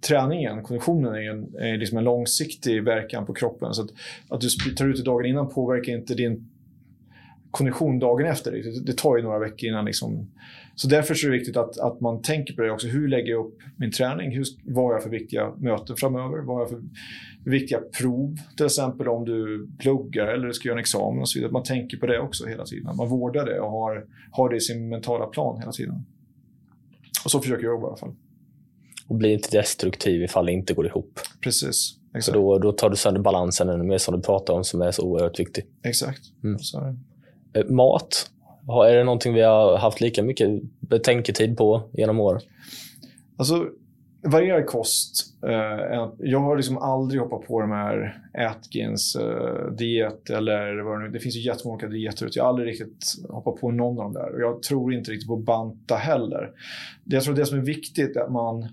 träningen, konditionen, är, en, är liksom en långsiktig verkan på kroppen. Så att, att du tar ut det dagen innan påverkar inte din kondition dagen efter. Det, det tar ju några veckor innan. Liksom. Så därför är det viktigt att, att man tänker på det också. Hur lägger jag upp min träning? Hur, vad har jag för viktiga möten framöver? Vad har jag för viktiga prov? Till exempel om du pluggar eller ska göra en examen och så vidare. Man tänker på det också hela tiden. Man vårdar det och har, har det i sin mentala plan hela tiden. Och så försöker jag jobba i alla fall. Och blir inte destruktiv ifall det inte går ihop. Precis. Exakt. Så då, då tar du sönder balansen ännu mer som du pratar om som är så oerhört viktig. Exakt. Mm. Så Eh, mat. Är det någonting vi har haft lika mycket betänketid på genom åren? Alltså, varierad kost. Eh, jag har liksom aldrig hoppat på de här Atkins-diet eh, eller vad det nu Det finns ju jättemånga olika dieter. Jag har aldrig riktigt hoppat på någon av de där. Och jag tror inte riktigt på banta heller. Jag tror det som är viktigt är att man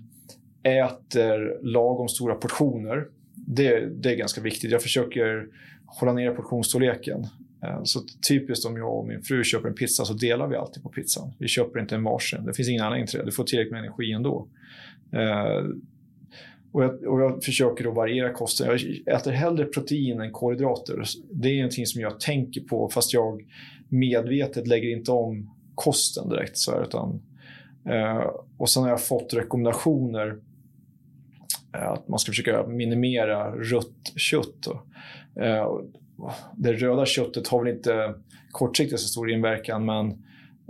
äter lagom stora portioner. Det, det är ganska viktigt. Jag försöker hålla ner portionsstorleken. Eh, så typiskt om jag och min fru köper en pizza så delar vi alltid på pizzan. Vi köper inte en varsin. Det finns ingen anledning till det. Du får tillräckligt med energi ändå. Eh, och jag, och jag försöker att variera kosten. Jag äter hellre protein än kolhydrater. Det är någonting som jag tänker på fast jag medvetet lägger inte om kosten direkt. Så här, utan, eh, och sen har jag fått rekommendationer eh, att man ska försöka minimera rött kött. Eh, det röda köttet har väl inte kortsiktigt så stor inverkan men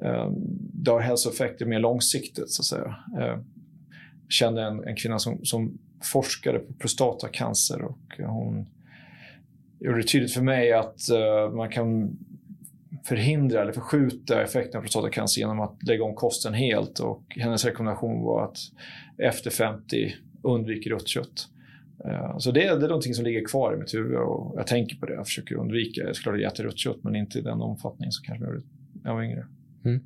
eh, det har hälsoeffekter mer långsiktigt. Så att säga. Eh, jag kände en, en kvinna som, som forskade på prostatacancer och hon gjorde det tydligt för mig att eh, man kan förhindra eller förskjuta effekten av prostatacancer genom att lägga om kosten helt. Och hennes rekommendation var att efter 50 undviker rött kött. Eh, så det, det är någonting som ligger kvar i mitt huvud och jag tänker på det. Jag försöker undvika det. Såklart kött men inte i den omfattning som kanske jag gjorde när jag var yngre. Mm.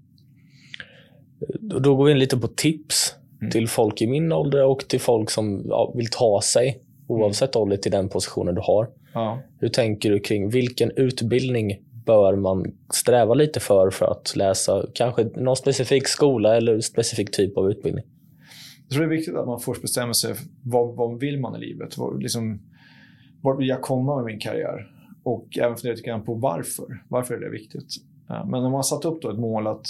Då går vi in lite på tips mm. till folk i min ålder och till folk som vill ta sig oavsett ålder till den positionen du har. Ja. Hur tänker du kring vilken utbildning bör man sträva lite för för att läsa kanske någon specifik skola eller specifik typ av utbildning? Jag tror det är viktigt att man först bestämmer sig vad, vad vill man i livet? Vad, liksom, vart vill jag komma med min karriär? Och även fundera lite grann på varför. Varför är det viktigt? Eh, men om man har satt upp då ett mål att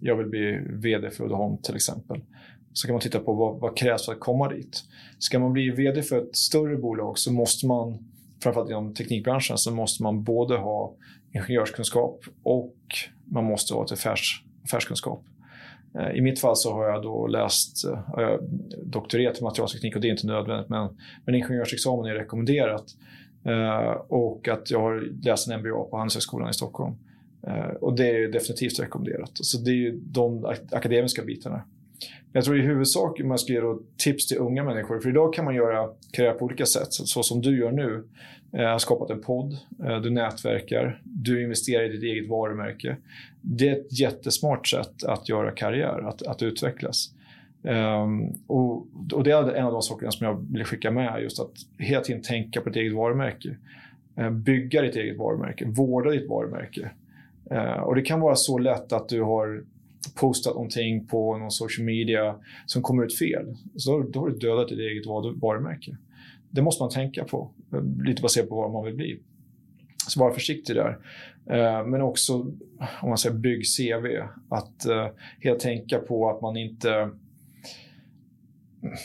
jag vill bli VD för Uddeholm till exempel. Så kan man titta på vad, vad krävs för att komma dit. Ska man bli VD för ett större bolag så måste man, framförallt inom teknikbranschen, så måste man både ha ingenjörskunskap och man måste ha ett affärs, affärskunskap. Eh, I mitt fall så har jag då läst äh, doktorerat i materialteknik och det är inte nödvändigt men, men ingenjörsexamen är rekommenderat. Eh, och att jag har läst en MBA på Handelshögskolan i Stockholm. Och det är definitivt rekommenderat. Så det är ju de akademiska bitarna. Jag tror i huvudsak man ska ge tips till unga människor, för idag kan man göra karriär på olika sätt, så som du gör nu. Eh, jag har skapat en podd, eh, du nätverkar, du investerar i ditt eget varumärke det är ett jättesmart sätt att göra karriär, att, att utvecklas. Um, och, och, det är en av de sakerna som jag vill skicka med, just att hela tiden tänka på ditt eget varumärke. Uh, bygga ditt eget varumärke, vårda ditt varumärke. Uh, och det kan vara så lätt att du har postat någonting på någon social media som kommer ut fel. Så då, då har du dödat ditt eget varumärke. Det måste man tänka på, lite baserat på vad man vill bli. Så var försiktig där. Eh, men också, om man säger bygg CV, att eh, helt tänka på att man inte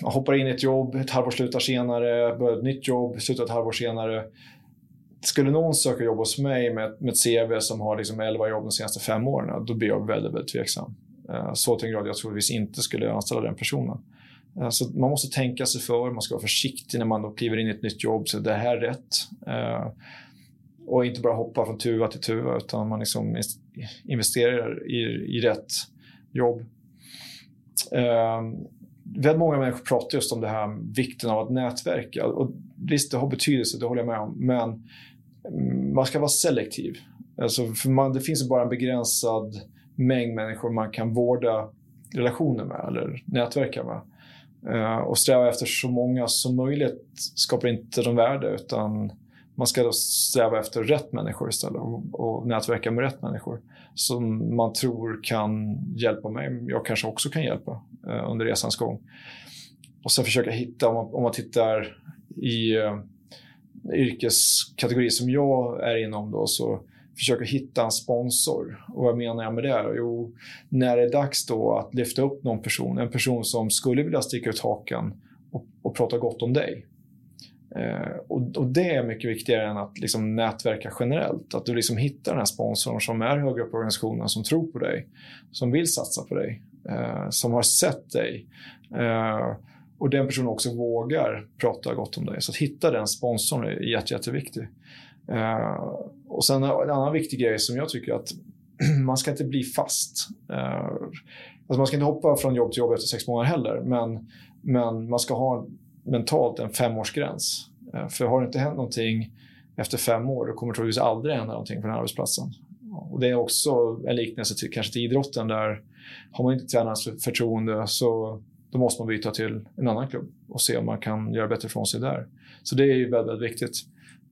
man hoppar in i ett jobb, ett halvår slutar senare, börjar ett nytt jobb, slutar ett halvår senare. Skulle någon söka jobb hos mig med, med ett CV som har liksom 11 jobb de senaste fem åren, då blir jag väldigt, väldigt tveksam. Eh, så till en grad jag troligtvis inte skulle anställa den personen. Eh, så man måste tänka sig för, man ska vara försiktig när man då kliver in i ett nytt jobb. Så det här är rätt. Eh, och inte bara hoppa från tuva till tuva utan man liksom investerar i, i rätt jobb. Ehm, väldigt många människor pratar just om det här vikten av att nätverka. Och visst, det har betydelse, det håller jag med om. Men Mm, man ska vara selektiv. Alltså, för man, det finns bara en begränsad mängd människor man kan vårda relationer med eller nätverka med. Uh, och sträva efter så många som möjligt skapar inte de värde utan man ska då sträva efter rätt människor istället och, och nätverka med rätt människor som man tror kan hjälpa mig. Jag kanske också kan hjälpa uh, under resans gång. Och sen försöka hitta, om man, om man tittar i uh, yrkeskategori som jag är inom då, så försöka hitta en sponsor. Och vad menar jag med det? Jo, när det är dags då att lyfta upp någon person, en person som skulle vilja sticka ut hakan och, och prata gott om dig. Eh, och, och, det är mycket viktigare än att liksom nätverka generellt. Att du liksom hittar den här sponsorn som är högre upp i organisationen, som tror på dig, som vill satsa på dig, eh, som har sett dig. Eh, och den personen också vågar prata gott om dig. Så att hitta den sponsorn är jätte, jätteviktigt. Uh, eh, och sen en annan viktig grej som jag tycker att <clears throat> man ska inte bli fast. Uh, alltså man ska inte hoppa från jobb till jobb efter sex månader heller, men, men man ska ha mentalt en femårsgräns. Uh, för har det inte hänt någonting efter fem år, då kommer det troligtvis aldrig hända någonting på den här arbetsplatsen. Och det är också en liknelse till, kanske till idrotten där har man inte tränarens förtroende så då måste man byta till en annan klubb och se om man kan göra bättre från sig där. Så det är ju väldigt, väldigt viktigt.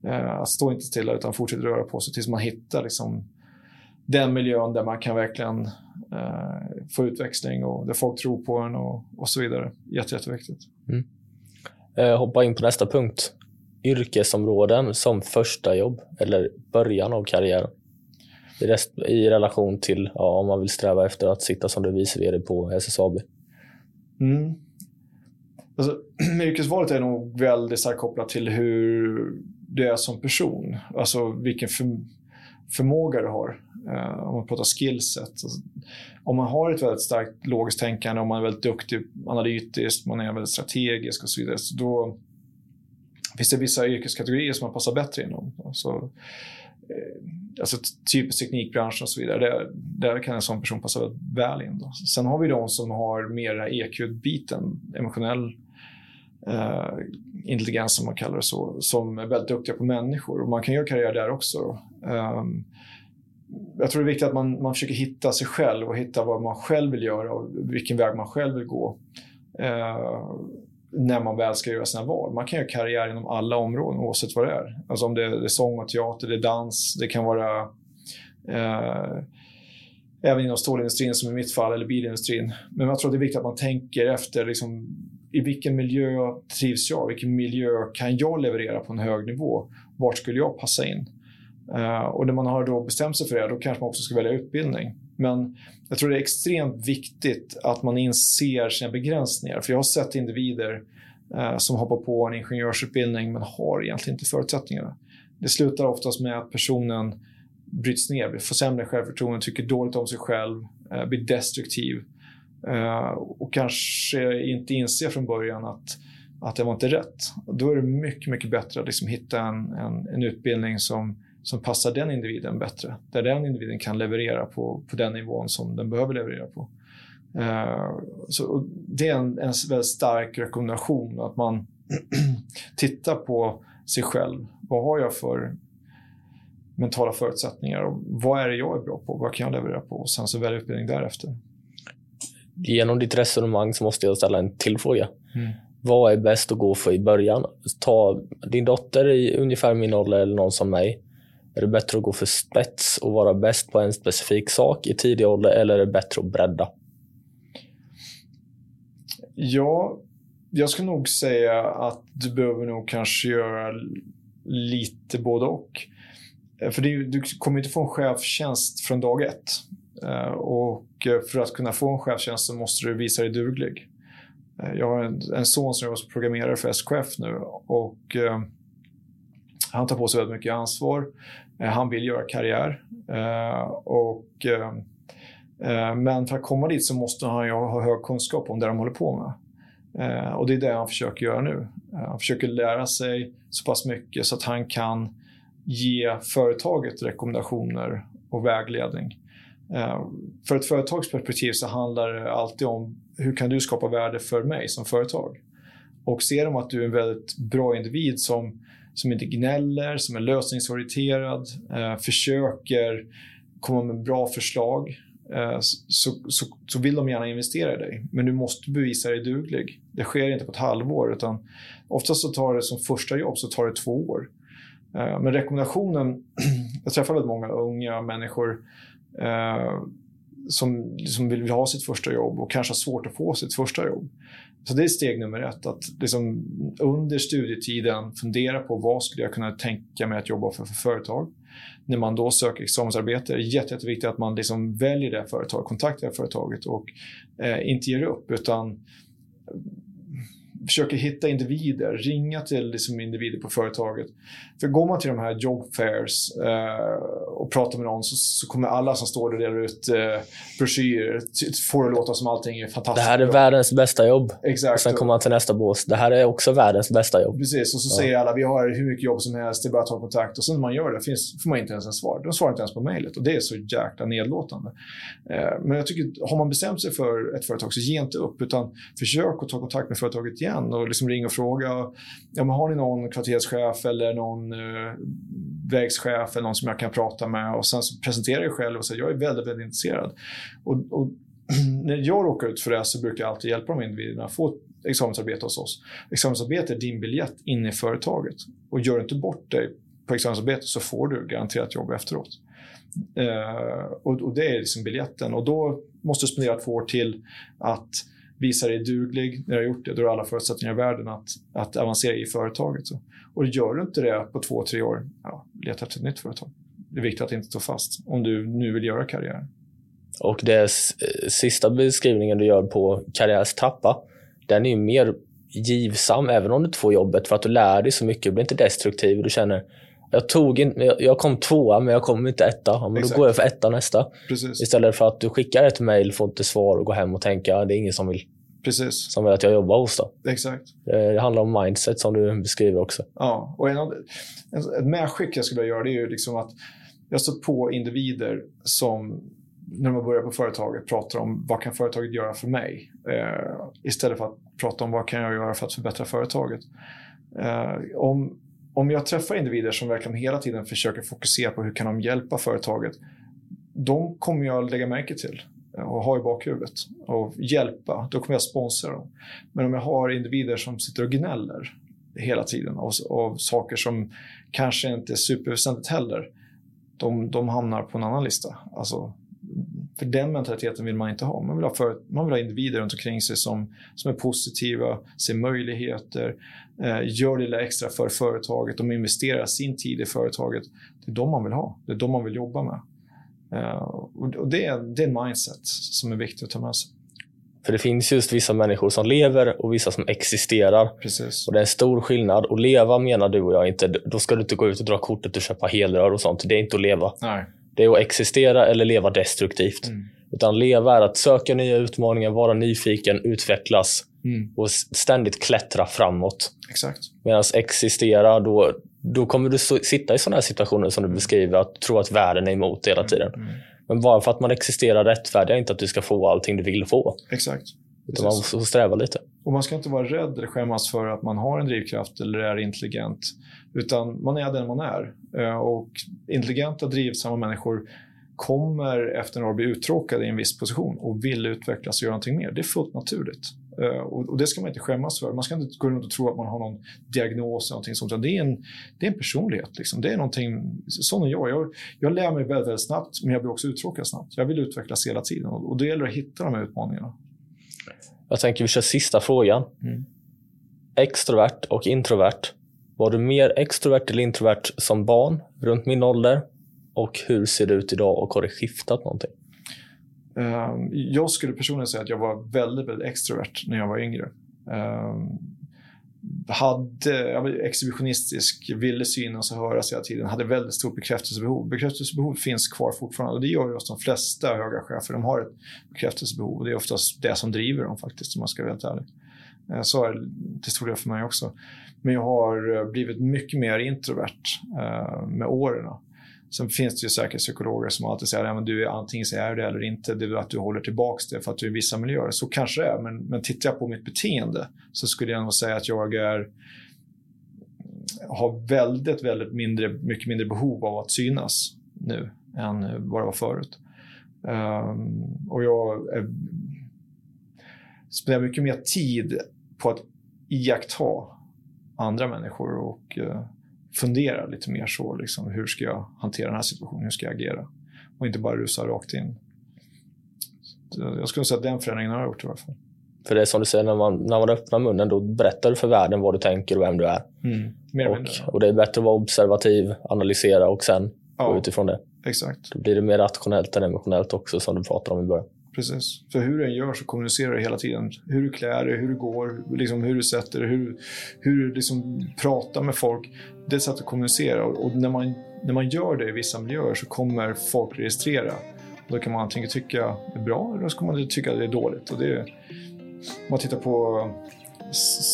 Eh, att stå inte stilla utan fortsätta röra på sig tills man hittar liksom, den miljön där man kan verkligen eh, få utväxling och där folk tror på en och, och så vidare. Jätte, jätteviktigt. Mm. Eh, hoppa in på nästa punkt. Yrkesområden som första jobb eller början av karriären. I, rest, i relation till ja, om man vill sträva efter att sitta som revisor på SSAB. Mm. Alltså, <clears throat> yrkesvalet är nog väldigt starkt kopplat till hur du är som person. Alltså vilken för, förmåga du har. Uh, om man pratar skillset. Alltså, om man har ett väldigt starkt logiskt tänkande, om man är väldigt duktig analytiskt, man är väldigt strategisk och så vidare, så då finns det vissa yrkeskategorier som man passar bättre inom. Alltså, Eh, alltså typ teknikbranschen och så vidare. Där, där kan en sån person passa väl in. Då. Sen har vi de som har mer EQ-biten, emotionell eh, intelligens som man kallar det så, som är väldigt duktiga på människor och man kan göra karriär där också. Um, jag tror det är viktigt att man, man försöker hitta sig själv och hitta vad man själv vill göra och vilken väg man själv vill gå. Uh, när man väl ska göra sina val. Man kan göra karriär inom alla områden oavsett vad det är. Alltså om det är, det är sång och teater, det är dans, det kan vara eh, även inom stålindustrin som i mitt fall, eller bilindustrin. Men jag tror det är viktigt att man tänker efter liksom, i vilken miljö trivs jag? Vilken miljö kan jag leverera på en hög nivå? Vart skulle jag passa in? Eh, och när man har då bestämt sig för det, då kanske man också ska välja utbildning. Men jag tror det är extremt viktigt att man inser sina begränsningar. För jag har sett individer eh, som hoppar på en ingenjörsutbildning men har egentligen inte förutsättningarna. Det slutar oftast med att personen bryts ner, får sämre självförtroende, tycker dåligt om sig själv, eh, blir destruktiv eh, och kanske inte inser från början att, att det var inte rätt. Då är det mycket, mycket bättre att liksom hitta en, en, en, utbildning som, som passar den individen bättre. Där den individen kan leverera på, på den nivån som den behöver leverera på. Uh, så det är en, en väldigt stark rekommendation att man <clears throat> tittar på sig själv. Vad har jag för mentala förutsättningar och vad är det jag är bra på? Vad kan jag leverera på? Och sen så välja utbildning därefter genom ditt resonemang så måste jag ställa en till fråga. Mm. Vad är bäst att gå för i början? Ta din dotter i ungefär min ålder eller någon som mig. Är det bättre att gå för spets och vara bäst på en specifik sak i tidig ålder eller är det bättre att bredda? Ja, jag skulle nog säga att du behöver nog kanske göra lite både och. Eh, för det, du kommer inte få en chefstjänst från dag ett. Eh, och eh, för att kunna få en chefstjänst så måste du visa dig duglig. Jag har en, en son som jobbar som programmerare för SKF nu och han tar på sig väldigt mycket ansvar. Eh, han vill göra karriär. Eh, och, eh, men för att komma dit så måste han ju ha hög kunskap om det de håller på med. Och det är det han försöker göra nu. Han försöker lära sig så pass mycket så att han kan ge företaget rekommendationer och vägledning. För ett företagsperspektiv så handlar det alltid om hur kan du skapa värde för mig som företag? Och ser de att du är en väldigt bra individ som, som inte gnäller, som är lösningsorienterad, eh, försöker komma med bra förslag, eh, så, så, så, vill de gärna investera i dig. Men du måste bevisa dig duglig. Det sker inte på ett halvår, utan oftast så tar det som första jobb så tar det två år. Eh, men rekommendationen, <clears throat> jag träffar väldigt många unga människor eh, som, som vill ha sitt första jobb och kanske har svårt att få sitt första jobb. Så det är steg nummer ett, att liksom under studietiden fundera på vad skulle jag kunna tänka mig att jobba för för företag. När man då söker examensarbete är det jätte, jätteviktigt att man liksom väljer det företaget, kontaktar det företaget och eh, inte ger upp utan försöker hitta individer, ringa till liksom individer på företaget. För går man till de här job fairs eh, och pratar med någon så, så, kommer alla som står där och delar ut eh, broschyrer få det låta som allting är fantastiskt. Det här är bra. världens bästa jobb. Exakt. Och sen kommer man till nästa bås. Det här är också världens bästa jobb. Precis, och så ja. säger alla vi har hur mycket jobb som helst, det är bara att ta kontakt. Och sen när man gör det finns, får man inte ens en svar. De svarar inte ens på mejlet och det är så jäkla nedlåtande. Eh, men jag tycker, har man bestämt sig för ett företag så ge inte upp utan försök att ta kontakt med företaget igen och liksom ringa och fråga. Ja, men har ni någon kvarterschef eller någon eh, vägschef eller någon som jag kan prata med? Och sen så presentera dig själv och säga jag är väldigt, väldigt intresserad. Och, och <clears throat> när jag råkar ut för det så brukar jag alltid hjälpa de individerna att få ett examensarbete hos oss. Examensarbete är din biljett in i företaget. Och gör inte bort dig på examensarbete så får du garanterat jobb efteråt. Uh, och, och, det är liksom biljetten. Och då måste du spendera två år till att visa dig duglig. När du har gjort det, då har du alla förutsättningar i världen att, att avancera i företaget. Så. Och gör du inte det på två, tre år, ja, leta efter ett nytt företag. Det är viktigt att inte stå fast om du nu vill göra karriär. Och det sista beskrivningen du gör på karriärstrappa, den är ju mer givsam även om du inte får jobbet för att du lär dig så mycket. Du blir inte destruktiv. Du känner jag, tog in, jag kom tvåa men jag kom inte etta. Ja, men då går jag för etta nästa. Precis. Istället för att du skickar ett mail, får inte svar och går hem och tänker att det är ingen som vill Precis. Som vill att jag jobbar hos. Då. Exakt. Det handlar om mindset som du beskriver också. Ja, och en av, ett medskick jag skulle vilja göra det är ju liksom att jag stött på individer som när man börjar på företaget pratar om vad kan företaget göra för mig? Eh, istället för att prata om vad kan jag göra för att förbättra företaget. Eh, om om jag träffar individer som verkligen hela tiden försöker fokusera på hur kan de hjälpa företaget, de kommer jag lägga märke till och ha i bakhuvudet och hjälpa, då kommer jag sponsra dem. Men om jag har individer som sitter och gnäller hela tiden av, av saker som kanske inte är superväsentligt heller, de, de hamnar på en annan lista. Alltså, för den mentaliteten vill man inte ha. Man vill ha, för, man vill ha individer runt omkring sig som, som är positiva, ser möjligheter, gör det lilla extra för företaget. De investerar sin tid i företaget. Det är de man vill ha. Det är de man vill jobba med. Eh, och det, är, det är en mindset som är viktigt att ta med sig. För det finns just vissa människor som lever och vissa som existerar. Precis. Och det är en stor skillnad. Och leva menar du och jag inte. Då ska du inte gå ut och dra kortet och köpa helrör och sånt. Det är inte att leva. Nej. Det är att existera eller leva destruktivt. Mm. Utan leva är att söka nya utmaningar, vara nyfiken, utvecklas mm. och ständigt klättra framåt. Exakt. Medan existera, då, då kommer du sitta i sådana här situationer som du beskriver, att tro att världen är emot hela tiden. Mm. Men bara för att man existerar rättfärdigar inte att du ska få allting du vill få. Exakt. Utan man måste sträva lite. Och man ska inte vara rädd eller skämmas för att man har en drivkraft eller är intelligent. Utan man är den man är. Eh, och intelligenta, drivsamma människor kommer efter några år bli uttråkade i en viss position och vill utvecklas och göra någonting mer. Det är fullt naturligt. Eh, och det ska man inte skämmas för. Man ska inte gå runt och tro att man har någon diagnos eller någonting sånt. Det är en, det är en personlighet. Liksom. Det är någonting, sån är jag. jag. Jag lär mig väldigt, väldigt snabbt, men jag blir också uttråkad snabbt. Jag vill utvecklas hela tiden och gäller det att hitta de här utmaningarna. Jag tänker vi kör sista frågan. Mm. Extrovert och introvert. Var du mer extrovert eller introvert som barn, runt min ålder? Och hur ser det ut idag och har det skiftat någonting? Ehm, jag skulle personligen säga att jag var väldigt, väldigt extrovert när jag var yngre. Ehm, hade, jag var exhibitionistisk, ville synas och höras hela tiden, hade väldigt stort bekräftelsebehov. Bekräftelsebehov finns kvar fortfarande och det gör ju oss de flesta höga chefer. De har ett bekräftelsebehov och det är oftast det som driver dem faktiskt, om man ska vara helt ärlig. Ehm, så är det till stor del för mig också. Men jag har eh, blivit mycket mer introvert eh, med åren. Sen finns det ju säkert psykologer som alltid säger att du är antingen så är det eller inte. Det är att du håller tillbaka det för att du är i vissa miljöer. Så kanske det är, men, men tittar jag på mitt beteende så skulle jag nog säga att jag är har väldigt, väldigt mindre, mycket mindre behov av att synas nu än vad det var förut. Um, och jag är, spenderar mycket mer tid på att iaktta andra människor och uh, fundera lite mer så. Liksom, hur ska jag hantera den här situationen? Hur ska jag agera? Och inte bara rusa rakt in. Jag skulle säga att den förändringen har jag gjort i alla fall. För det är som du säger, när man, när man öppnar munnen då berättar du för världen vad du tänker och vem du är. Mm, mer och, och det är bättre att vara observativ, analysera och sen ja, gå utifrån det. Exakt. Då blir det mer rationellt än emotionellt också som du pratade om i början. Precis. För hur du än gör så kommunicerar du hela tiden. Hur du klär dig, hur du går, liksom hur du sätter dig, hur, hur du liksom pratar med folk. Det är ett sätt att kommunicera. Och när man, när man gör det i vissa miljöer så kommer folk registrera. Då kan man antingen tycka det är bra eller så kan man tycka det är dåligt. Och det, om man tittar på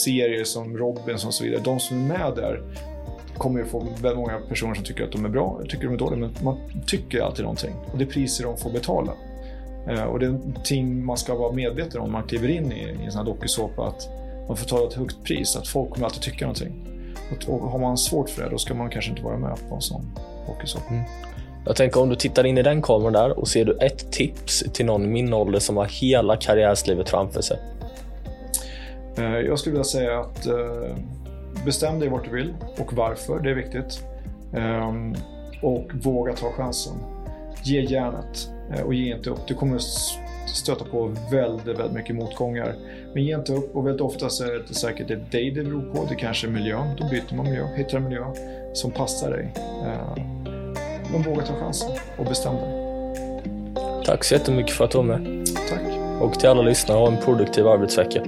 serier som Robinson och så vidare. De som är med där kommer ju få väldigt många personer som tycker att de är bra, tycker de är dåliga, men man tycker alltid någonting. Och det är priser de får betala. Eh, och det är någonting man ska vara medveten om när man kliver in i, en sån här dokusåpa, att man får ta ett högt pris, att folk kommer alltid tycka någonting. Och har man svårt för det, då ska man kanske inte vara med på en sån dokusåpa. Mm. Jag tänker om du tittar in i den kameran där och ser du ett tips till någon i min ålder som har hela karriärslivet framför sig? Eh, jag skulle vilja säga att eh, bestäm dig vart du vill och varför, det är viktigt. Ehm, och våga ta chansen. Ge järnet och ge inte upp. Du kommer stöta på väldigt, väldigt mycket motgångar. Men ge inte upp och väldigt ofta så är det säkert det dig det beror på. Det kanske är miljön. Då byter man miljö, hittar en miljö som passar dig. Men våga ta chansen och bestäm dig. Tack så jättemycket för att du var med. Tack. Och till alla lyssnare, ha en produktiv arbetsvecka.